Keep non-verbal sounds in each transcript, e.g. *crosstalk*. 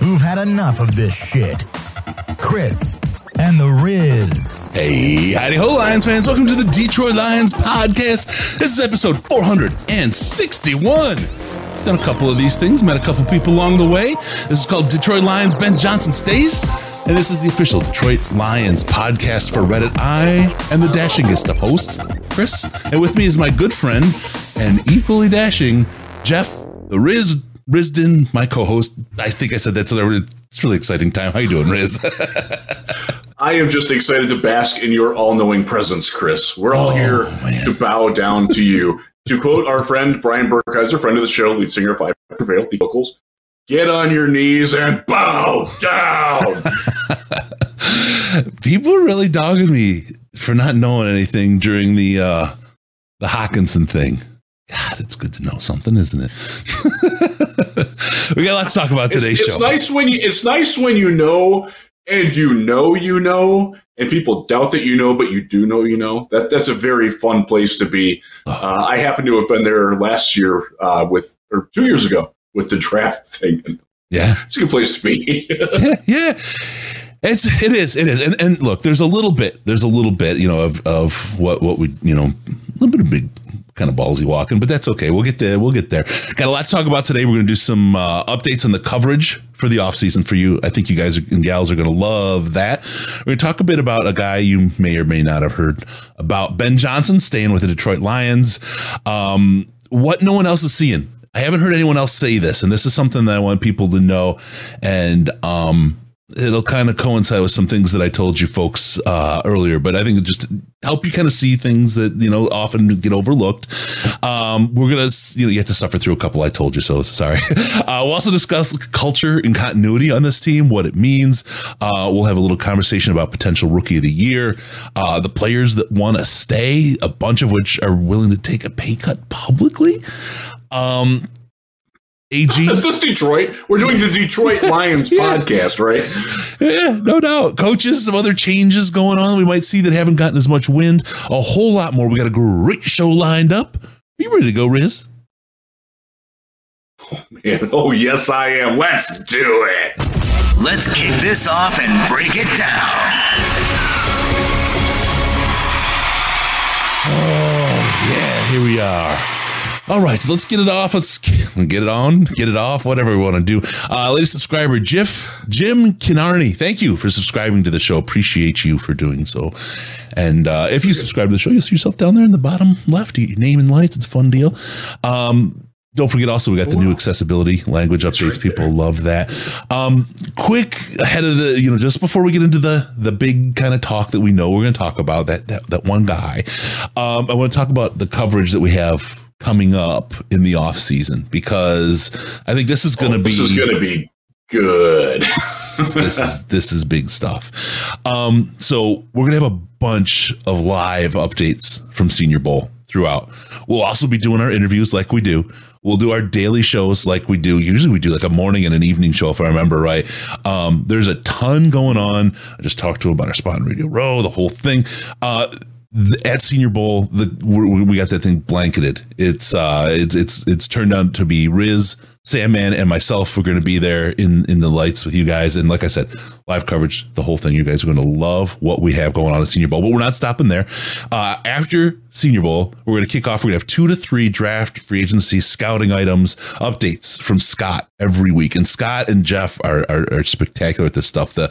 who've had enough of this shit Chris and the Riz. Hey, howdy ho, Lions fans. Welcome to the Detroit Lions podcast. This is episode 461. Done a couple of these things, met a couple people along the way. This is called Detroit Lions Ben Johnson Stays. And this is the official Detroit Lions podcast for Reddit. I am the dashingest of hosts, Chris. And with me is my good friend and equally dashing, Jeff, the Riz Risden, my co-host. I think I said that's a it's really exciting time. How you doing, Riz? *laughs* I am just excited to bask in your all-knowing presence, Chris. We're all Oh, here man. to bow down to you. *laughs* to quote our friend Brian Burkheiser, friend of the show, lead singer of I Prevail, the vocals, get on your knees and bow down. *laughs* People are really dogging me for not knowing anything during the uh the Hockenson thing. God, it's good to know something, isn't it? *laughs* we got a lot to talk about it's, today's it's show. nice when you it's nice when you know and you know you know and people doubt that you know but you do know you know that that's a very fun place to be uh, i happen to have been there last year uh, with or two years ago with the draft thing Yeah. it's a good place to be *laughs* yeah, yeah. It's it is it is, and and look, there's a little bit, there's a little bit, you know, of of what what we, you know, a little bit of big kind of ballsy walking, but that's okay. We'll get there. We'll get there. Got a lot to talk about today. We're going to do some uh, updates on the coverage for the offseason for you. I think you guys and gals are going to love that. We're going to talk a bit about a guy you may or may not have heard about, Ben Johnson, staying with the Detroit Lions. Um, what no one else is seeing. I haven't heard anyone else say this, and this is something that I want people to know. And um, it'll kind of coincide with some things that I told you folks uh, earlier, but I think it just help you kind of see things that you know often get overlooked. Um, we're gonna, you know, you have to suffer through a couple. I told you so. *laughs* Sorry. Uh, we'll also discuss culture and continuity on this team, what it means. Uh, we'll have a little conversation about potential rookie of the year, uh, the players that want to stay, a bunch of which are willing to take a pay cut publicly. Um, AG *laughs* is this detroit we're doing the detroit *laughs* lions podcast right Yeah, no doubt. Coaches, some other changes going on we might see that haven't gotten as much wind. A whole lot more. We got a great show lined up. Are you ready to go, Riz? Oh, man, oh yes i am let's do it Let's kick this off and break it down. Oh, yeah, here we are. All right, let's get it off. Let's get it on, get it off, whatever we want to do. Uh, latest subscriber, Jiff, Jim Kinarney, thank you for subscribing to the show. Appreciate you for doing so. And uh, if you subscribe to the show, you'll see yourself down there in the bottom left. You get your name and lights. It's a fun deal. Um, don't forget also we got the new accessibility language updates. People love that. Um, quick ahead of the, you know, just before we get into the the big kind of talk that we know we're going to talk about that that that one guy. Um, I want to talk about the coverage that we have coming up in the off season because I think this is going to Oh, be this is gonna be good *laughs* this is this is big stuff. Um, so we're gonna have a bunch of live updates from Senior Bowl throughout. We'll also be doing our interviews like we do. We'll do our daily shows like we do. Usually we do like a morning and an evening show, if I remember right. Um, there's a ton going on. I just talked to him about our spot in Radio Row, the whole thing. Uh, at Senior Bowl, the we got that thing blanketed. It's uh, it's it's it's turned out to be Riz, Sandman, and myself. We're going to be there in in the lights with you guys, and like I said, live coverage, the whole thing. You guys are going to love what we have going on at Senior Bowl. But we're not stopping there. Uh, after Senior Bowl, we're going to kick off. We're going to have two to three draft free agency scouting items updates from Scott every week, and Scott and Jeff are are, are spectacular at this stuff. The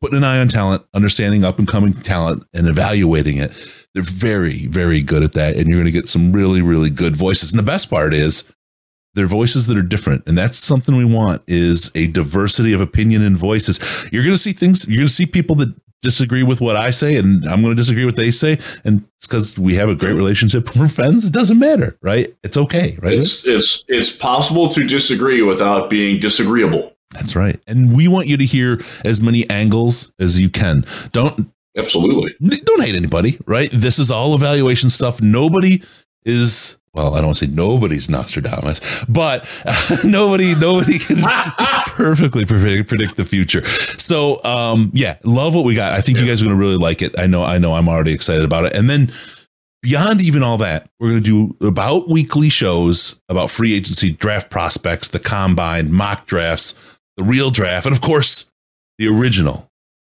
putting an eye on talent, understanding up and coming talent, and evaluating it. They're very, very good at that. And you're going to get some really, really good voices. And the best part is they're voices that are different. And that's something we want is a diversity of opinion and voices. You're going to see things, you're going to see people that disagree with what I say, and I'm going to disagree with what they say. And it's because we have a great relationship. *laughs* We're friends. It doesn't matter, right? It's okay, right? It's it's it's possible to disagree without being disagreeable. That's right. And we want you to hear as many angles as you can. Don't Absolutely. don't hate anybody, right? This is all evaluation stuff. Nobody is well, I don't want to say nobody's Nostradamus, but *laughs* nobody, nobody can *laughs* perfectly predict, the future. So, um, yeah, love what we got. I think you guys are going to really like it. I know, I know, I'm already excited about it. And then beyond even all that, we're going to do about weekly shows about free agency draft prospects, the combine, mock drafts, the real draft, and of course, the original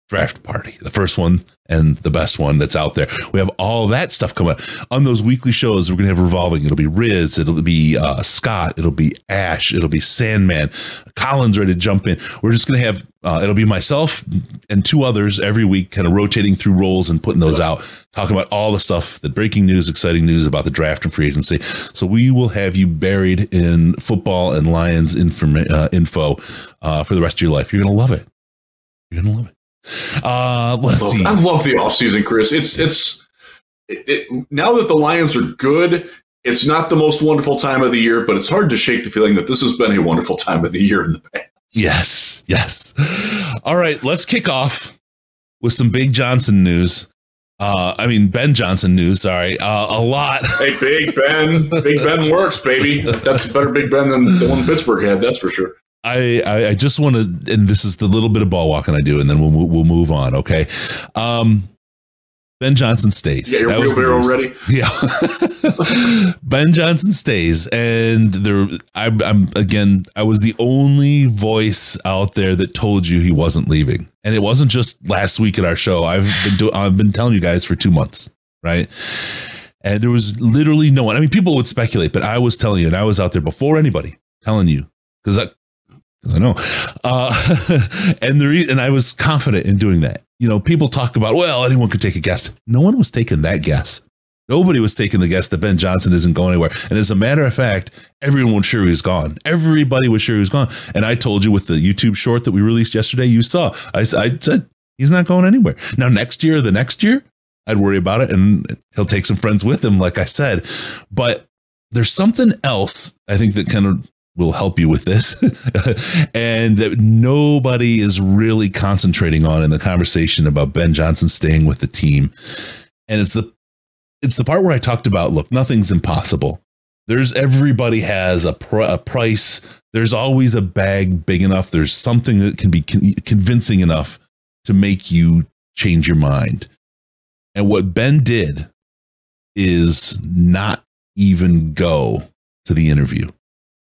draft party, the first one and the best one that's out there. We have all that stuff coming up. on those weekly shows. We're gonna have revolving. It'll be Riz. It'll be uh, Scott. It'll be Ash. It'll be Sandman. Collins ready to jump in. We're just gonna have. Uh, it'll be myself and two others every week, kind of rotating through roles and putting those out, talking about all the stuff, the breaking news, exciting news about the draft and free agency. So we will have you buried in football and Lions informa- uh, info uh, for the rest of your life. You're gonna love it. You're gonna love it. Uh, let's I love, see. I love the offseason, Chris. It's it's it, it, now that the Lions are good. It's not the most wonderful time of the year, but it's hard to shake the feeling that this has been a wonderful time of the year in the past. Yes, yes. All right, let's kick off with some Big Johnson news. Uh, I mean Ben Johnson news. Sorry, uh, a lot. Hey, Big Ben, Big Ben works, baby. That's a better Big Ben than the one Pittsburgh had. That's for sure. I, I I just want to, and this is the little bit of ball walking I do, and then we'll we'll move on. Okay. Um, Ben Johnson stays. Yeah, your That was the wheelbarrow ready. *laughs* Yeah. *laughs* ben Johnson stays. And there I, I'm again, I was the only voice out there that told you he wasn't leaving. And it wasn't just last week at our show. I've been doing I've been telling you guys for two months, right? And there was literally no one. I mean, people would speculate, but I was telling you, and I was out there before anybody telling you, because because I know. Uh, *laughs* and the re- and I was confident in doing that. You know, people talk about, well, anyone could take a guess. No one was taking that guess. Nobody was taking the guess that Ben Johnson isn't going anywhere. And as a matter of fact, everyone was sure he was gone. Everybody was sure he was gone. And I told you with the YouTube short that we released yesterday, you saw, I, I said, he's not going anywhere. Now, next year, or the next year, I'd worry about it and he'll take some friends with him, like I said. But there's something else I think that kind of will help you with this *laughs* and that nobody is really concentrating on in the conversation about Ben Johnson staying with the team. And it's the it's the part where I talked about look, nothing's impossible. There's everybody has a, pr- a price. There's always a bag big enough. There's something that can be con- convincing enough to make you change your mind. And what Ben did is not even go to the interview.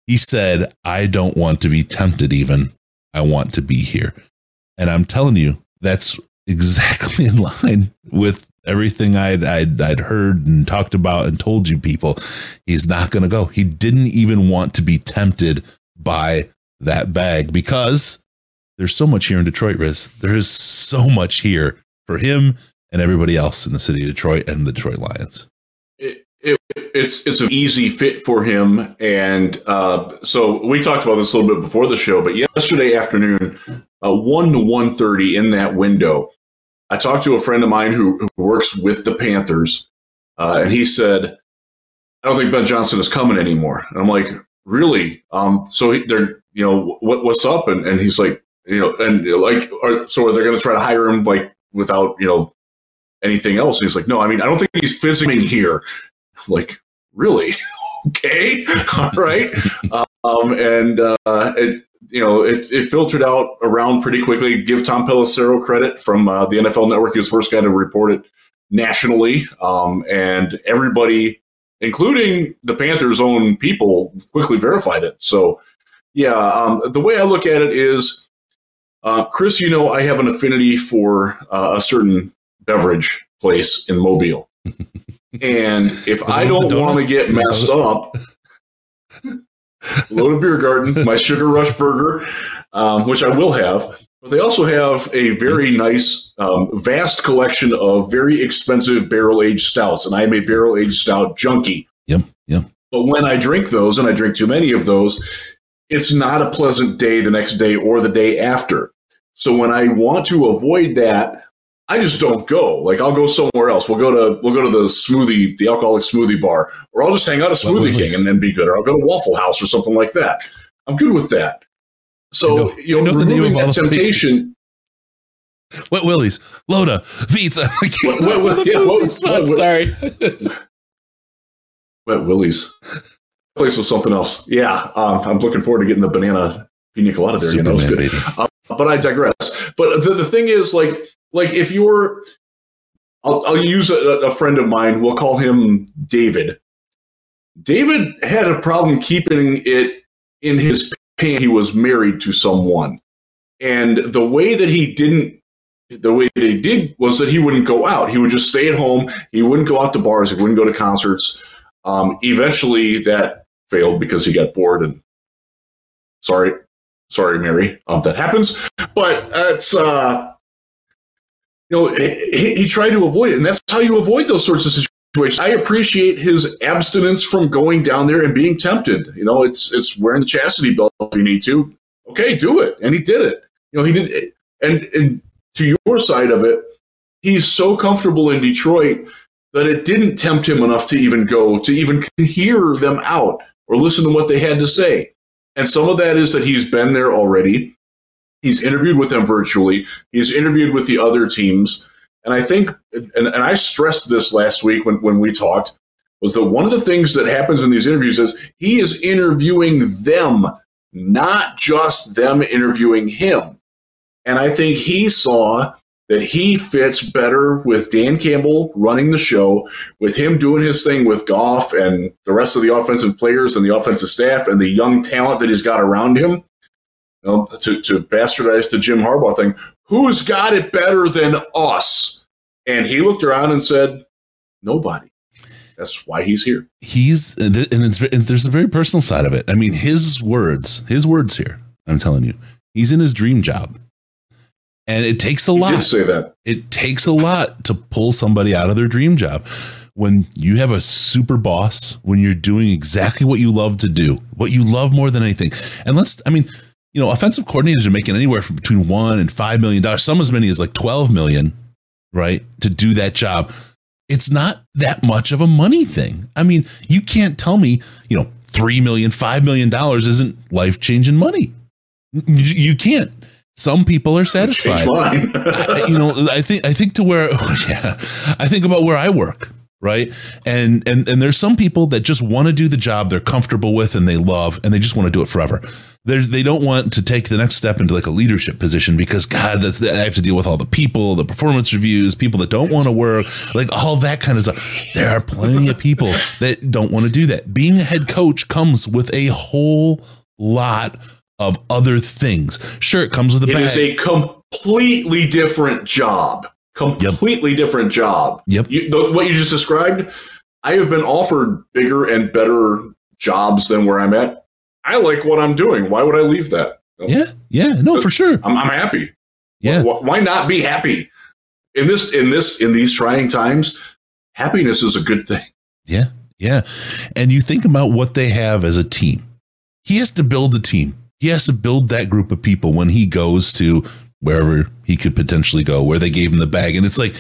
He said, I don't want to be tempted, even. I want to be here. And I'm telling you, that's exactly *laughs* in line with everything I'd, I'd, I'd heard and talked about and told you people. He's not going to go. He didn't even want to be tempted by that bag because there's so much here in Detroit, Riz. There is so much here for him and everybody else in the city of Detroit and the Detroit Lions. It, it, it's it's an easy fit for him, and uh, so we talked about this a little bit before the show. But yesterday afternoon, uh, one to one thirty in that window, I talked to a friend of mine who, who works with the Panthers, uh, and he said, "I don't think Ben Johnson is coming anymore." And I'm like, "Really?" Um, so he, they're you know what what's up? And and he's like, you know, and like, are, so are they going to try to hire him like without you know anything else? And he's like, "No, I mean, I don't think he's physically here." Like really? *laughs* Okay *laughs* all right. Um and uh it you know it, it filtered out around pretty quickly. Give tom pelissero credit from uh, the nfl network. He was the first guy to report it nationally. Um and everybody including the panthers own people quickly verified it. So yeah um the way i look at it is uh, chris you know i have an affinity for uh, a certain beverage place in mobile *laughs* and if I don't want to get messed *laughs* up, Loaded Beer Garden, my Sugar Rush Burger, um, which I will have. But they also have a very nice, um, vast collection of very expensive barrel aged stouts, and I am a barrel aged stout junkie. Yep. Yep. But when I drink those, and I drink too many of those, it's not a pleasant day the next day or the day after. So when I want to avoid that, I just don't go. Like I'll go somewhere else. We'll go to we'll go to the smoothie, the alcoholic smoothie bar, or I'll just hang out at Smoothie please. King and then be good. Or I'll go to Waffle House or something like that. I'm good with that. So know- you I know, know removing of that the temptation. Wet Willies, Loda, Pizza. *laughs* Wet- wet- wet- yeah, wet- wet- wet- Sorry. *laughs* Wet Willie's. Place with something else. Yeah, um, I'm looking forward to getting the banana pina colada there again. That was Superman, good. baby. but I digress. But the, the thing is, like, like if you're, I'll, I'll use a, a friend of mine. We'll call him David. David had a problem keeping it in his pants. He was married to someone, and the way that he didn't, the way he did was that he wouldn't go out. He would just stay at home. He wouldn't go out to bars. He wouldn't go to concerts. Um, eventually, that failed because he got bored and sorry sorry mary um, that happens but it's uh know he, he tried to avoid it and that's how you avoid those sorts of situations. I appreciate his abstinence from going down there and being tempted. You know it's it's wearing the chastity belt if you need to. Okay do it. And he did it. You know he did and and to your side of it he's so comfortable in detroit that it didn't tempt him enough to even go to even hear them out or listen to what they had to say. And some of that is that he's been there already. He's interviewed with them virtually. He's interviewed with the other teams. And I think, and, and I stressed this last week when, when we talked, was that one of the things that happens in these interviews is he is interviewing them, not just them interviewing him. And I think he saw that he fits better with Dan Campbell running the show, with him doing his thing with Goff and the rest of the offensive players and the offensive staff and the young talent that he's got around him. You know, to, to bastardize the Jim Harbaugh thing, who's got it better than us? And he looked around and said, nobody. That's why he's here. He's and it's and there's a very personal side of it. I mean, his words, his words here. I'm telling you, he's in his dream job, and it takes a He lot. did say that. it takes a lot to pull somebody out of their dream job. When you have a super boss, when you're doing exactly what you love to do, what you love more than anything. And let's, I mean, you know, offensive coordinators are making anywhere from between one and five million dollars, some as many as like 12 million, right? To do that job. It's not that much of a money thing. I mean, you can't tell me, you know, three million, five million dollars isn't life changing money. You, can't. Some people are satisfied. *laughs* I- you know, I think I think to where *laughs* yeah, I think about where I work, right? And and and there's some people that just want to do the job they're comfortable with and they love and they just want to do it forever. There's, they don't want to take the next step into like a leadership position because God, that's I have to deal with all the people, the performance reviews, people that don't want to work, like all that kind of stuff. There are plenty of people that don't want to do that. Being a head coach comes with a whole lot of other things. Sure, it comes with a It bag. is a completely different job. Completely different job. Yep. You, the, what you just described, I have been offered bigger and better jobs than where I'm at. I like what I'm doing. Why would I leave that? Yeah, yeah, no, for sure. I'm, I'm happy. Yeah, Why, why not be happy in this in this in these trying times? Happiness is a good thing. yeah, yeah. And you think about what they have as a team. He has to build the team. He has to build that group of people when he goes to wherever he could potentially go, where they gave him the bag. And it's like,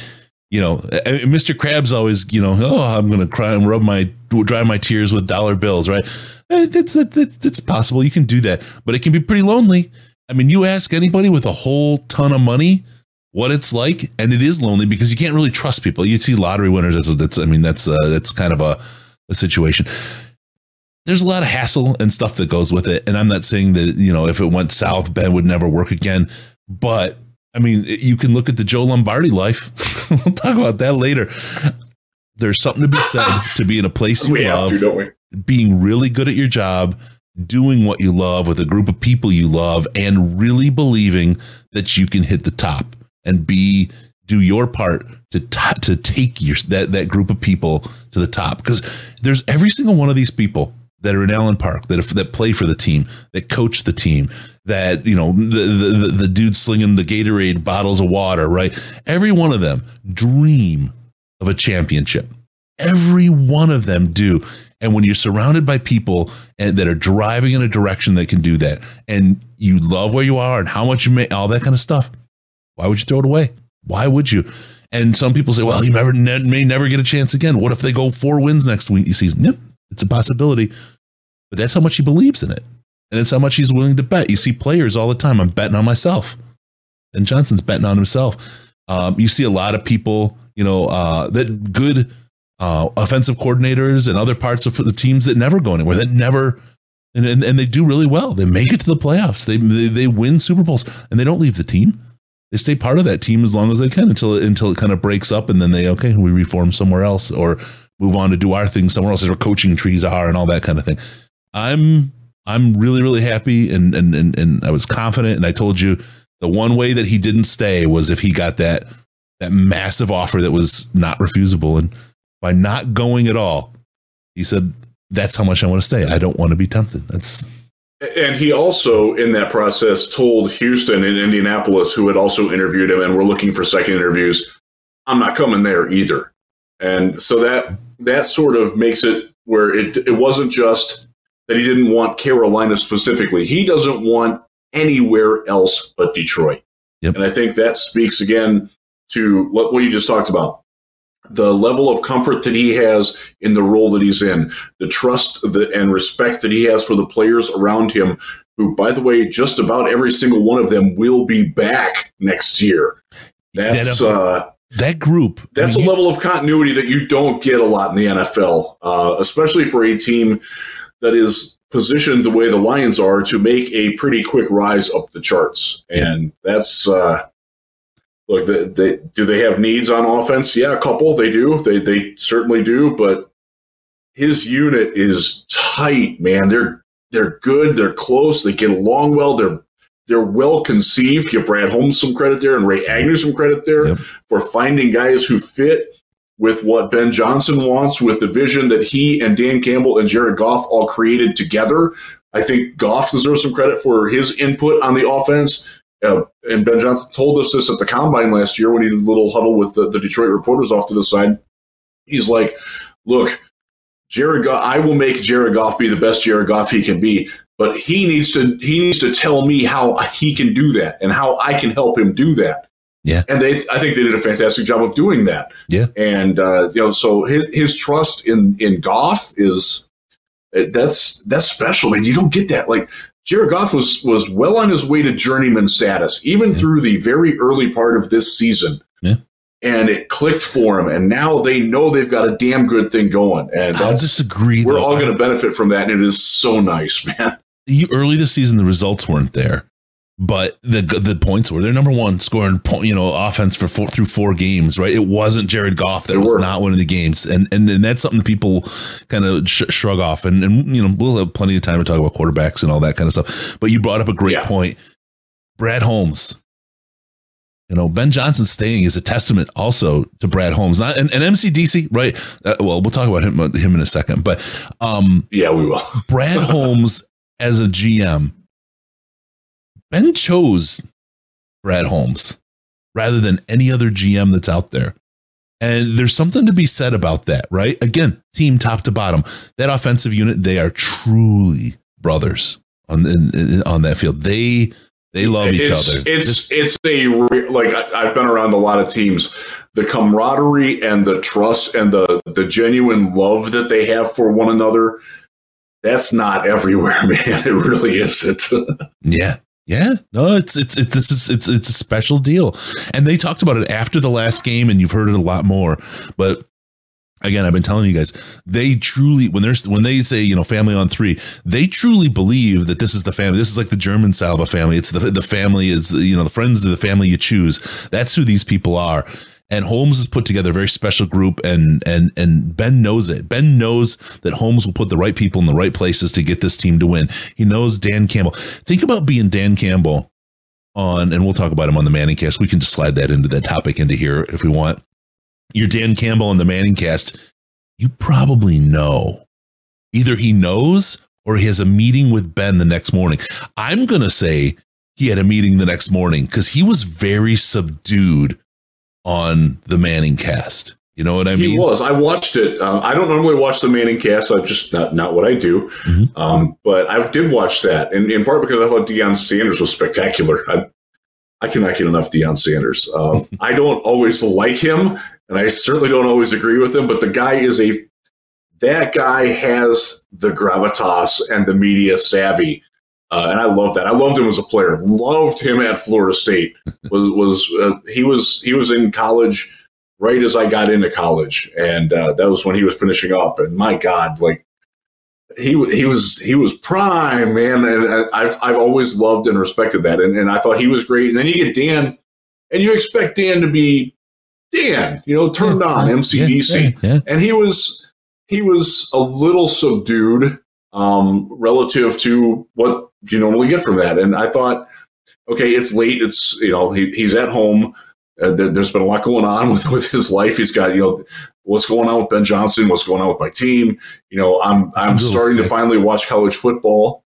you know, Mr. Krabs always, you know, oh, I'm going to cry and rub my, dry my tears with dollar bills, right? It's, it's, it's possible. You can do that, but it can be pretty lonely. I mean, you ask anybody with a whole ton of money what it's like, and it is lonely because you can't really trust people. You see lottery winners. That's, that's I mean, that's, uh, that's kind of a, a situation. There's a lot of hassle and stuff that goes with it. And I'm not saying that, you know, if it went south, Ben would never work again. But I mean, you can look at the Joe Lombardi life. *laughs* we'll talk about that later. There's something to be said to be in a place *laughs* you we love to, don't we? being really good at your job, doing what you love with a group of people you love, and really believing that you can hit the top and be do your part to t- to take your that that group of people to the top. Because there's every single one of these people that are in Allen Park that that play for the team, that coach the team, that you know the the, the, dude slinging the Gatorade bottles of water, right? Every one of them dream of a championship. Every one of them do. And when you're surrounded by people and that are driving in a direction that can do that, and you love where you are and how much you make, all that kind of stuff, why would you throw it away? Why would you? And some people say, well, you never ne- may never get a chance again. What if they go four wins next week season? Yep, it's a possibility. But that's how much he believes in it. And that's how much he's willing to bet. You see players all the time. I'm betting on myself. And Johnson's betting on himself. Um, you see a lot of people, you know, uh, that good uh, offensive coordinators and other parts of the teams that never go anywhere, that never, and, and, and they do really well. They make it to the playoffs. They, they, they win Super Bowls and they don't leave the team. They stay part of that team as long as they can until it, until it kind of breaks up and then they, okay, we reform somewhere else or move on to do our thing somewhere else as our coaching trees are and all that kind of thing. I'm, I'm really, really happy and, and, and, and I was confident. And I told you the one way that he didn't stay was if he got that, that massive offer that was not refusable. And, by not going at all, he said, That's how much I want to stay. I don't want to be tempted. That's and he also, in that process, told Houston and Indianapolis, who had also interviewed him and were looking for second interviews, I'm not coming there either. And so that that sort of makes it where it it wasn't just that he didn't want Carolina specifically. He doesn't want anywhere else but Detroit. Yep. And I think that speaks again to what, what you just talked about the level of comfort that he has in the role that he's in, the trust that, and respect that he has for the players around him, who, by the way, just about every single one of them will be back next year. That's that, uh, that group. That's I mean, a level of continuity that you don't get a lot in the NFL, uh, especially for a team that is positioned the way the Lions are to make a pretty quick rise up the charts, and that's. Uh, look, they, they, do they have needs on offense? Yeah, a couple. They do. They they certainly do. But his unit is tight, man. They're they're good. They're close. They get along well. They're they're well conceived. Give Brad Holmes some credit there and Ray Agnew some credit there yep. for finding guys who fit with what Ben Johnson wants, with the vision that he and Dan Campbell and Jared Goff all created together. I think Goff deserves some credit for his input on the offense. Uh, and Ben Johnson told us this at the combine last year when he did a little huddle with the, the Detroit reporters off to the side. He's like, look, Jared Goff, I will make Jared Goff be the best Jared Goff he can be, but he needs to he needs to tell me how he can do that and how I can help him do that. Yeah, and they I think they did a fantastic job of doing that. Yeah, and uh, you know, so his his trust in in Goff is that's that's special, and you don't get that. Like Jared Goff was was well on his way to journeyman status, even yeah. through the very early part of this season. Yeah. And it clicked for him, and now they know they've got a damn good thing going. And I disagree. We're though. all going to benefit from that, and it is so nice, *laughs* man. You, early this season, the results weren't there, but the the points were they're number one scoring point, you know offense for four, through four games right? It wasn't Jared Goff that was not winning the games and and, and that's something people kind of sh- shrug off and and you know we'll have plenty of time to talk about quarterbacks and all that kind of stuff but you brought up a great yeah. point. Brad Holmes. You know Ben Johnson staying is a testament also to Brad Holmes not and, and MCDC right? Uh, well we'll talk about him him in a second but um yeah we will. *laughs* Brad Holmes as a GM Ben chose Brad Holmes rather than any other GM that's out there. And there's something to be said about that, right? Again, team top to bottom. That offensive unit, they are truly brothers on in, on that field. They they love each it's, other. It's Just, it's a like I, have been around a lot of teams. The camaraderie and the trust and the the genuine love that they have for one another. That's not *laughs* everywhere, man. It really isn't. *laughs* yeah, yeah, no, it's it's it's this is it's it's a special deal, and they talked about it after the last game, and you've heard it a lot more. But again, I've been telling you guys, they truly when there's when they say you know family on three, they truly believe that this is the family. This is like the German Salva family. It's the the family is you know the friends of the family you choose. That's who these people are and Holmes has put together a very special group and and and Ben knows it. Ben knows that Holmes will put the right people in the right places to get this team to win. He knows Dan Campbell. Think about being Dan Campbell on and we'll talk about him on the Manning cast. We can just slide that into that topic into here if we want. You're Dan Campbell on the Manning cast. You probably know. Either he knows or he has a meeting with Ben the next morning. I'm to say he had a meeting the next morning because he was very subdued on the Manning cast. You know what I mean? He was. I watched it. Um, I don't normally watch the Manning cast. I just not not what I do. Mm-hmm. Um, but I did watch that, and in part because I thought Deion Sanders was spectacular. I, I cannot get enough Deion Sanders. Um, *laughs* I don't always like him, and I certainly don't always agree with him. But the guy is a that guy has the gravitas and the media savvy Uh, and I love that. I loved him as a player. Loved him at Florida State. *laughs* Was was uh, he was he was in college right as I got into college, and uh, that was when he was finishing up. And my God, like he he was he was prime man, and I've I've always loved and respected that, and, and I thought he was great. And then you get Dan, and you expect Dan to be Dan, you know, turned Yeah, on MCDC, yeah, yeah. and he was he was a little subdued um, relative to what you normally get from that. And I thought, okay, it's late. It's you know he, he's at home. Uh, there, there's been a lot going on *laughs* with, with his life. He's got you know what's going on with Ben Johnson, what's going on with my team. You know, I'm a I'm starting to finally watch college football.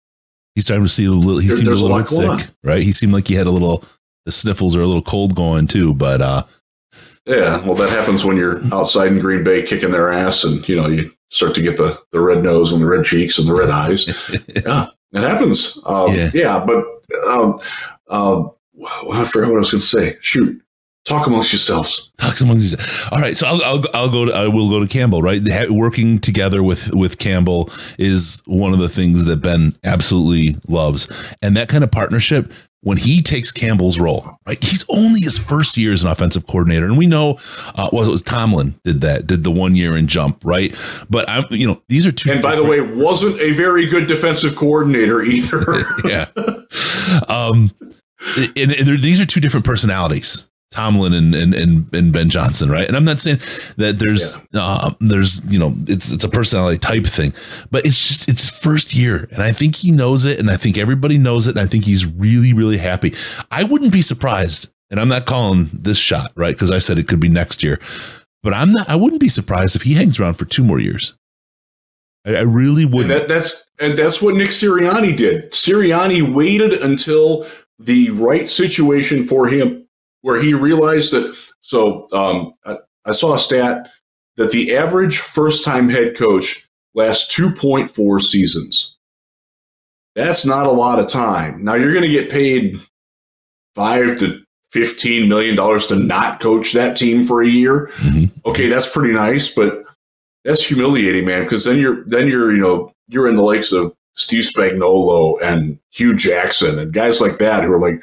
He's starting to see a little. He There- seemed a a little bit going sick, right? He seemed like he had a little the sniffles or a little cold going too. But uh, Yeah, well, that happens when you're outside in Green Bay kicking their ass, and you know you start to get the the red nose and the red cheeks and the red eyes. *laughs* yeah, it happens. Um, Yeah. yeah. but um, um, I forgot what I was going to say. Shoot, talk amongst yourselves. talk among you. All right, so I'll, I'll I'll go. To, I will go to Campbell. Right, working together with with Campbell is one of the things that Ben absolutely loves, and that kind of partnership. When he takes Campbell's role, right? He's only his first year as an offensive coordinator, and we know, uh, well, it was Tomlin did that, did the one year and jump, right? But I'm, you know, these are two. And by the way, wasn't a very good defensive coordinator either. *laughs* yeah. Um, and, and these are two different personalities, Tomlin and, and and and Ben Johnson, right? And I'm not saying that there's uh, there's you know it's it's a personality type thing, but it's just it's first year, and I think he knows it, and I think everybody knows it, and I think he's really really happy. I wouldn't be surprised, and I'm not calling this shot right because I said it could be next year, but I'm not. I wouldn't be surprised if he hangs around for two more years. I, I really wouldn't. that, that's and that's what Nick Sirianni did. Sirianni waited until the right situation for him, where he realized that. So um, I, I saw a stat that the average first-time head coach lasts two point four seasons. That's not a lot of time. Now you're going to get paid five to fifteen million dollars to not coach that team for a year Mhm. okay, that's pretty nice, but that's humiliating, man. Because then you're then you're you know you're in the likes of Steve Spagnuolo and Hue Jackson and guys like that who are like,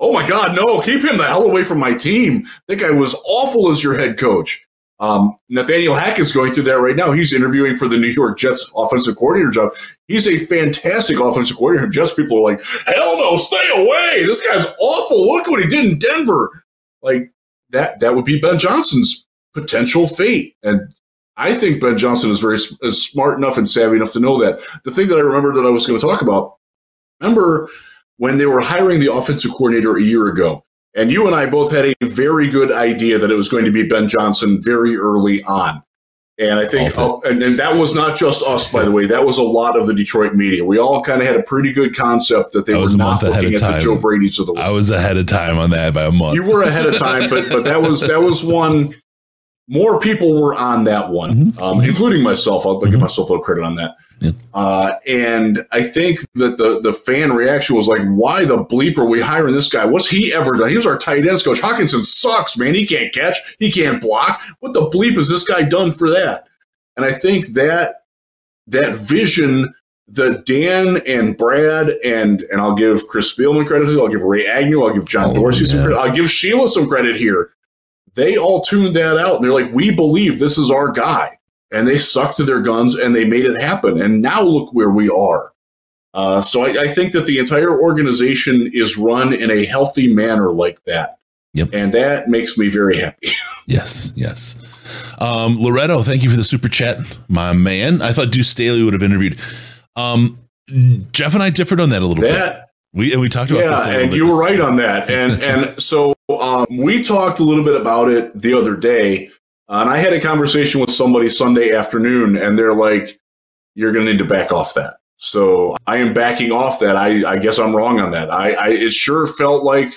oh my god, no, keep him the hell away from my team. That guy was awful as your head coach. Um, Nathaniel Hack is going through that right now. He's interviewing for the New York Jets offensive coordinator job. He's a fantastic offensive coordinator. Jets people are like, hell no, stay away. This guy's awful. Look what he did in Denver. Like that, that would be Ben Johnson's potential fate. And I think Ben Johnson is very is smart enough and savvy enough to know that. The thing that I remember that I was going to talk about, remember when they were hiring the offensive coordinator a year ago, and you and I both had a very good idea that it was going to be Ben Johnson very early on. And I think, oh, and, and that was not just us, by the way. That was a lot of the Detroit media. We all kind of had a pretty good concept that they were not looking at the. Joe Brady's of the world. I was ahead of time on that by a month. You were ahead of time, but but that was that was one. More people were on that one, Mhm. um, including myself. I'll give Mhm. myself a little credit on that. Yeah. Uh, and I think that the the fan reaction was like, "Why the bleep are we hiring this guy? What's he ever done? He was our tight ends coach. Hockenson sucks, man. He can't catch. He can't block. What the bleep has this guy done for that?" And I think that that vision that Dan and Brad and and I'll give Chris Spielman credit. I'll give Ray Agnew. I'll give John Oh, Dorsey some credit. I'll give Sheila some credit here. They all tuned that out and they're like, we believe this is our guy. And they stuck to their guns and they made it happen. And now look where we are. Uh, so I, I think that the entire organization is run in a healthy manner like that. Yep. And that makes me very happy. *laughs* Yes, yes. Um, Loretto, thank you for the super chat, my man. I thought Deuce Staley would have interviewed. Um, Jeff and I differed on that a little bit. We and we talked about this. yeah, a and you were right on that. And and so um, we talked a little bit about it the other day, uh, and I had a conversation with somebody Sunday afternoon, and they're like, "You're going to need to back off that." So I am backing off that. I, I guess I'm wrong on that. I, I it sure felt like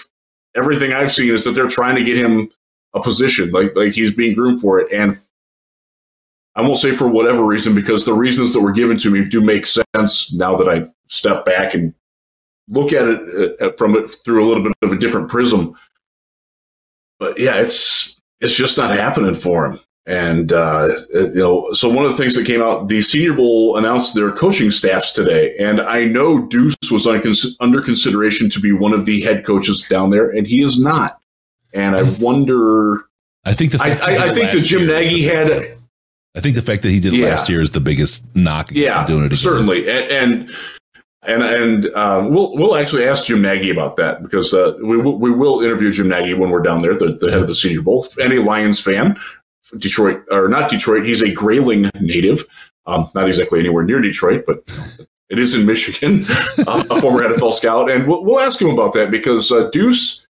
everything I've seen is that they're trying to get him a position, like like he's being groomed for it, and. I won't say for whatever reason because the reasons that were given to me do make sense now that I step back and look at it uh, from it through a little bit of a different prism. But yeah, it's it's just not happening for him. And uh, you know, so one of the things that came out, the Senior Bowl announced their coaching staffs today, and I know Deuce was under consideration to be one of the head coaches down there, and he is not. And I wonder. I think the I, I, I think that Jim Nagy had. I think the fact that he did it yeah. last year is the biggest knock. Yeah, doing it again. certainly, and, and and and um, we'll we'll actually ask Jim Nagy about that because uh, we we will interview Jim Nagy when we're down there, the, the head of the Senior Bowl. Any Lions fan, Detroit or not Detroit, he's a Grayling native, um, not exactly anywhere near Detroit, but it is in Michigan. *laughs* uh, a former NFL scout, and we'll, we'll ask him about that because uh, Deuce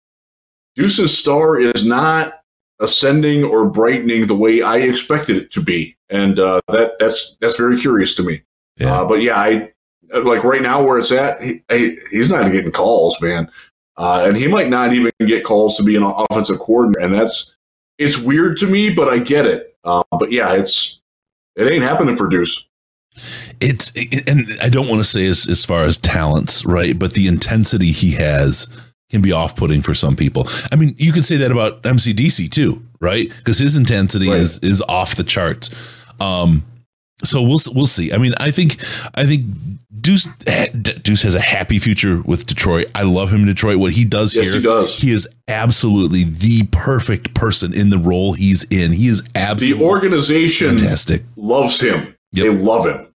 Deuce's star is not ascending or brightening the way I expected it to be, and uh, that that's that's very curious to me. Yeah. Uh, but yeah, I like right now where it's at, he, he's not getting calls, man. Uh, and he might not even get calls to be an offensive coordinator. And that's, it's weird to me, but I get it. Uh, but yeah, it's, it ain't happening for Deuce. It's, and I don't want to say as, as far as talents, right? But the intensity he has can be off putting for some people. I mean, you could say that about MCDC too, right? Because his intensity right. is, is off the charts. Um, so we'll we'll see. I mean, I think I think Deuce Deuce has a happy future with Detroit. I love him in Detroit. What he does yes, here, he does. He is absolutely the perfect person in the role he's in. He is absolutely the organization fantastic. Loves him. Yep. They love him.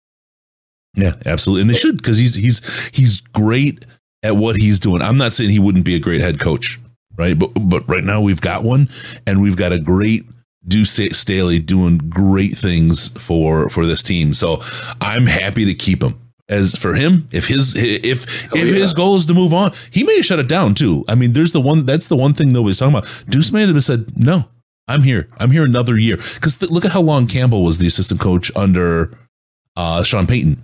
Yeah, absolutely, and they should because he's he's he's great at what he's doing. I'm not saying he wouldn't be a great head coach, right? But but right now we've got one, and we've got a great Deuce Staley doing great things for for this team. So I'm happy to keep him. As for him, if his if Hell if yeah. his goal is to move on, he may shut it down too. I mean, there's the one that's the one thing nobody's talking about. Deuce may have said, "No, I'm here. I'm here another year." Because th- look at how long Campbell was the assistant coach under uh, Sean Payton,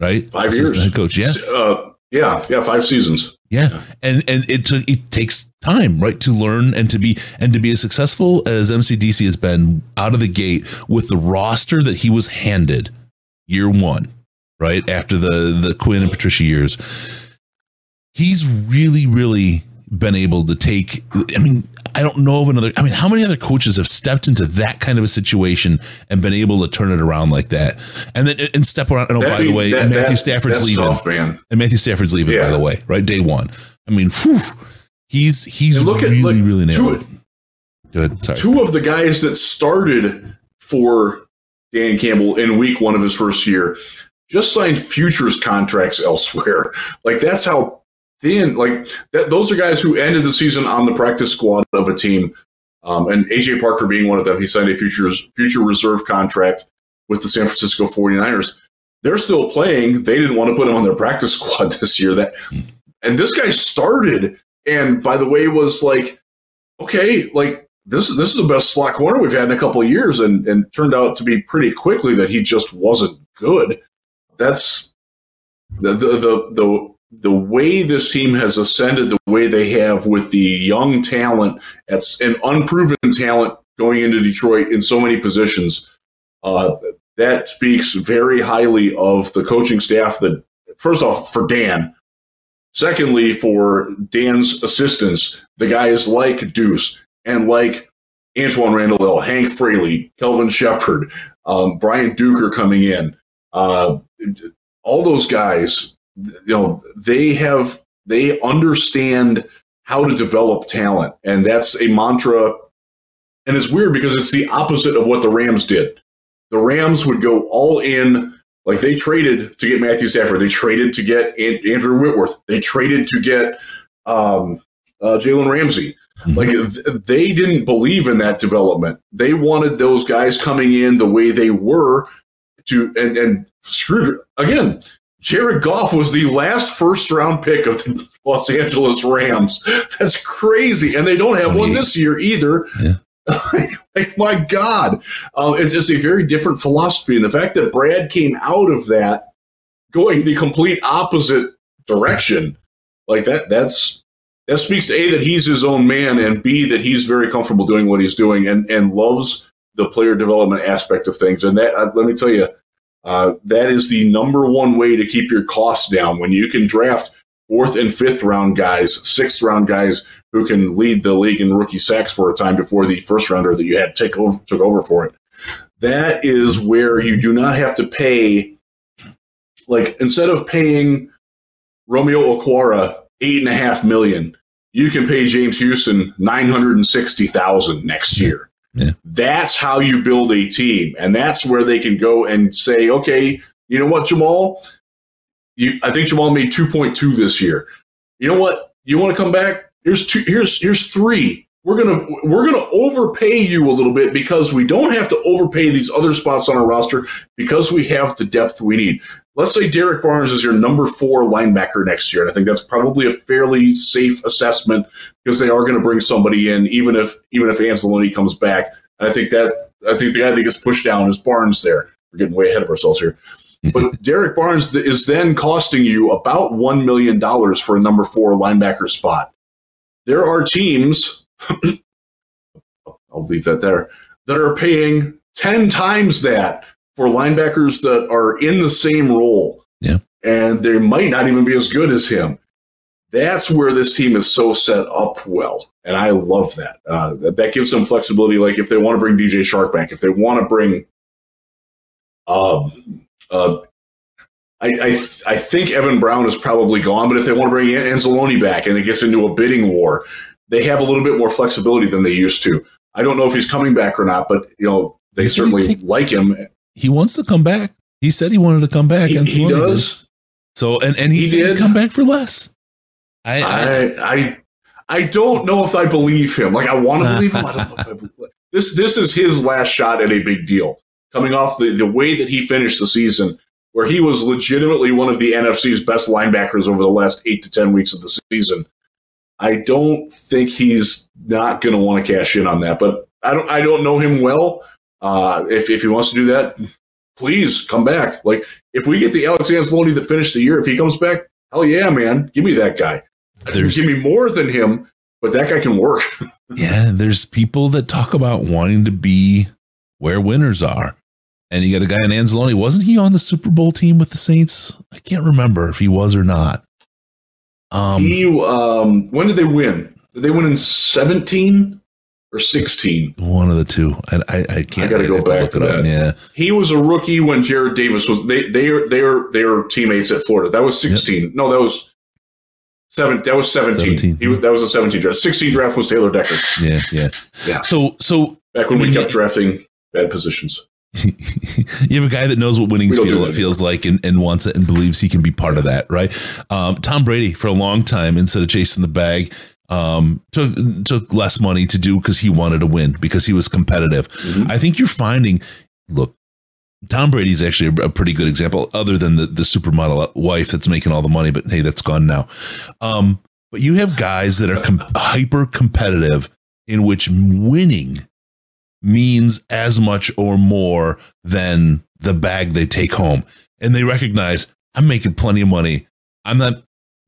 right? Five assistant years, head coach. Yeah, uh, yeah, yeah, five seasons. Yeah. And and it took it takes time, right, to learn and to be and to be as successful as MCDC has been out of the gate with the roster that he was handed year one, right? After the the Quinn and Patricia years. He's really, really been able to take I mean, I don't know of another. I mean, how many other coaches have stepped into that kind of a situation and been able to turn it around like that, and then and step around? And oh, by the way, that, Matthew that, Stafford's leaving. Tough, man. And Matthew Stafford's leaving. Yeah. By the way, right day one. I mean, whew, he's he's look really at, like, really nailed two, it. Good. Sorry. Two of the guys that started for Dan Campbell in week one of his first year just signed futures contracts *laughs* elsewhere. Like that's how thin. Like that, those are guys who ended the season on the practice squad of a team. Um, and AJ Parker being one of them, he signed a futures future reserve contract with the San Francisco 49ers. They're still playing. They didn't want to put him on their practice *laughs* squad this year. That and this guy started, and by the way, was like, okay, like this this is the best slot corner we've had in a couple of years, and and turned out to be pretty quickly that he just wasn't good. That's the the the, the the way this team has ascended the way they have with the young talent and unproven talent going into Detroit in so many positions, uh, that speaks very highly of the coaching staff that, first off, for Dan. Secondly, for Dan's assistants, the guys like Deuce and like Antwaan Randle, Hank Fraley, Kelvin Sheppard, um, Brian Duker coming in. Uh, all those guys you know they have they understand how to develop talent and that's a mantra. And it's weird because it's the opposite of what the rams did. The rams would go all in like they traded to get matthew stafford. They traded to get andrew whitworth. They traded to get um, uh, jalen ramsey. Mm-hmm. like th- they didn't believe in that development. They wanted those guys coming in the way they were to and and screwed again Jared Goff was the last first round pick of the *laughs* Los Angeles Rams. That's crazy. And they don't have one this year either. Yeah. *laughs* like, my God. Uh, it's, it's a very different philosophy. And the fact that Brad came out of that going the complete opposite direction, like that, that's that speaks to A, that he's his own man, and B, that he's very comfortable doing what he's doing and, and loves the player development aspect of things. And that, uh, let me tell you, uh, that is the number one way to keep your costs down when you can draft fourth and fifth round guys, sixth round guys who can lead the league in rookie sacks for a time before the first rounder that you had take over took over for it. That is where you do not have to pay like instead of paying Romeo Okwara eight and a half million, you can pay James Houston nine hundred and sixty thousand next year. That's how you build a team, and that's where they can go and say, okay, you know what, Jamaal, you, I think Jamaal made two point two this year. You know what? You want to come back? Here's two. Here's here's three. We're gonna we're gonna overpay you a little bit because we don't have to overpay these other spots on our roster because we have the depth we need let's say Derrick Barnes is your number four linebacker next year. And I think that's probably a fairly safe assessment because they are going to bring somebody in, even if even if Anzalone comes back. And I think that I think the guy that gets pushed down is Barnes there. We're getting way ahead of ourselves here. *laughs* But Derrick Barnes is then costing you about $1 million for a number four linebacker spot. There are teams, *clears throat* I'll leave that there, that are paying 10 times that for linebackers that are in the same role. Yeah. And they might not even be as good as him. That's where this team is so set up well. And I love that. Uh, that, that gives them flexibility. Like if they want to bring DJ Chark back, if they want to bring, um, uh, I, I, I think Evan Brown is probably gone, but if they want to bring Anzalone back and it gets into a bidding war, they have a little bit more flexibility than they used to. I don't know if he's coming back or not, but you know they He's certainly take- like him. He wants to come back. He said he wanted to come back. He, and he does. So and and he, He did. come back for less. I, I, I, I I don't know if I believe him. Like I want to *laughs* believe him. I don't know if I believe this. This is his last shot at a big deal. Coming off the, the way that he finished the season, where he was legitimately one of the NFC's best linebackers over the last eight to ten weeks of the season. I don't think he's not going to want to cash in on that. But I don't. I don't know him well. Uh, if if he wants to do that, please come back. Like if we get the Alex Anzalone that finished the year, if he comes back, hell yeah, man, give me that guy. There's- give me more than him, but that guy can work. *laughs* yeah, there's people that talk about wanting to be where winners are. And you got a guy in Anzalone. Wasn't he on the Super Bowl team with the Saints? I can't remember if he was or not. Um, he, um, when did they win? Did they win in seventeen or sixteen? one of the two. I, I, I can't. I gotta go have to back look to up. that. Yeah, He was a rookie when Jarrad Davis was. They they are they are they are teammates at Florida. That was sixteen. No, that was seven. That was seventeen. 17. He, that was a seventeen draft. Sixteen draft was Taylor Decker. yeah, yeah. Yeah. So, so Back when I we kept drafting bad positions. *laughs* you have a guy that knows what winning We don't do feel, feels like and, and wants it and believes he can be part of that, right? Um, Tom Brady, for a long time, instead of chasing the bag, um, took took less money to do because he wanted to win because he was competitive. Mhm. I think you're finding, look, Tom Brady's actually a, a pretty good example, other than the the supermodel wife that's making all the money, but hey, that's gone now. Um, but you have guys that are com- hyper competitive, in which winning means as much or more than the bag they take home, and they recognize I'm making plenty of money. I'm not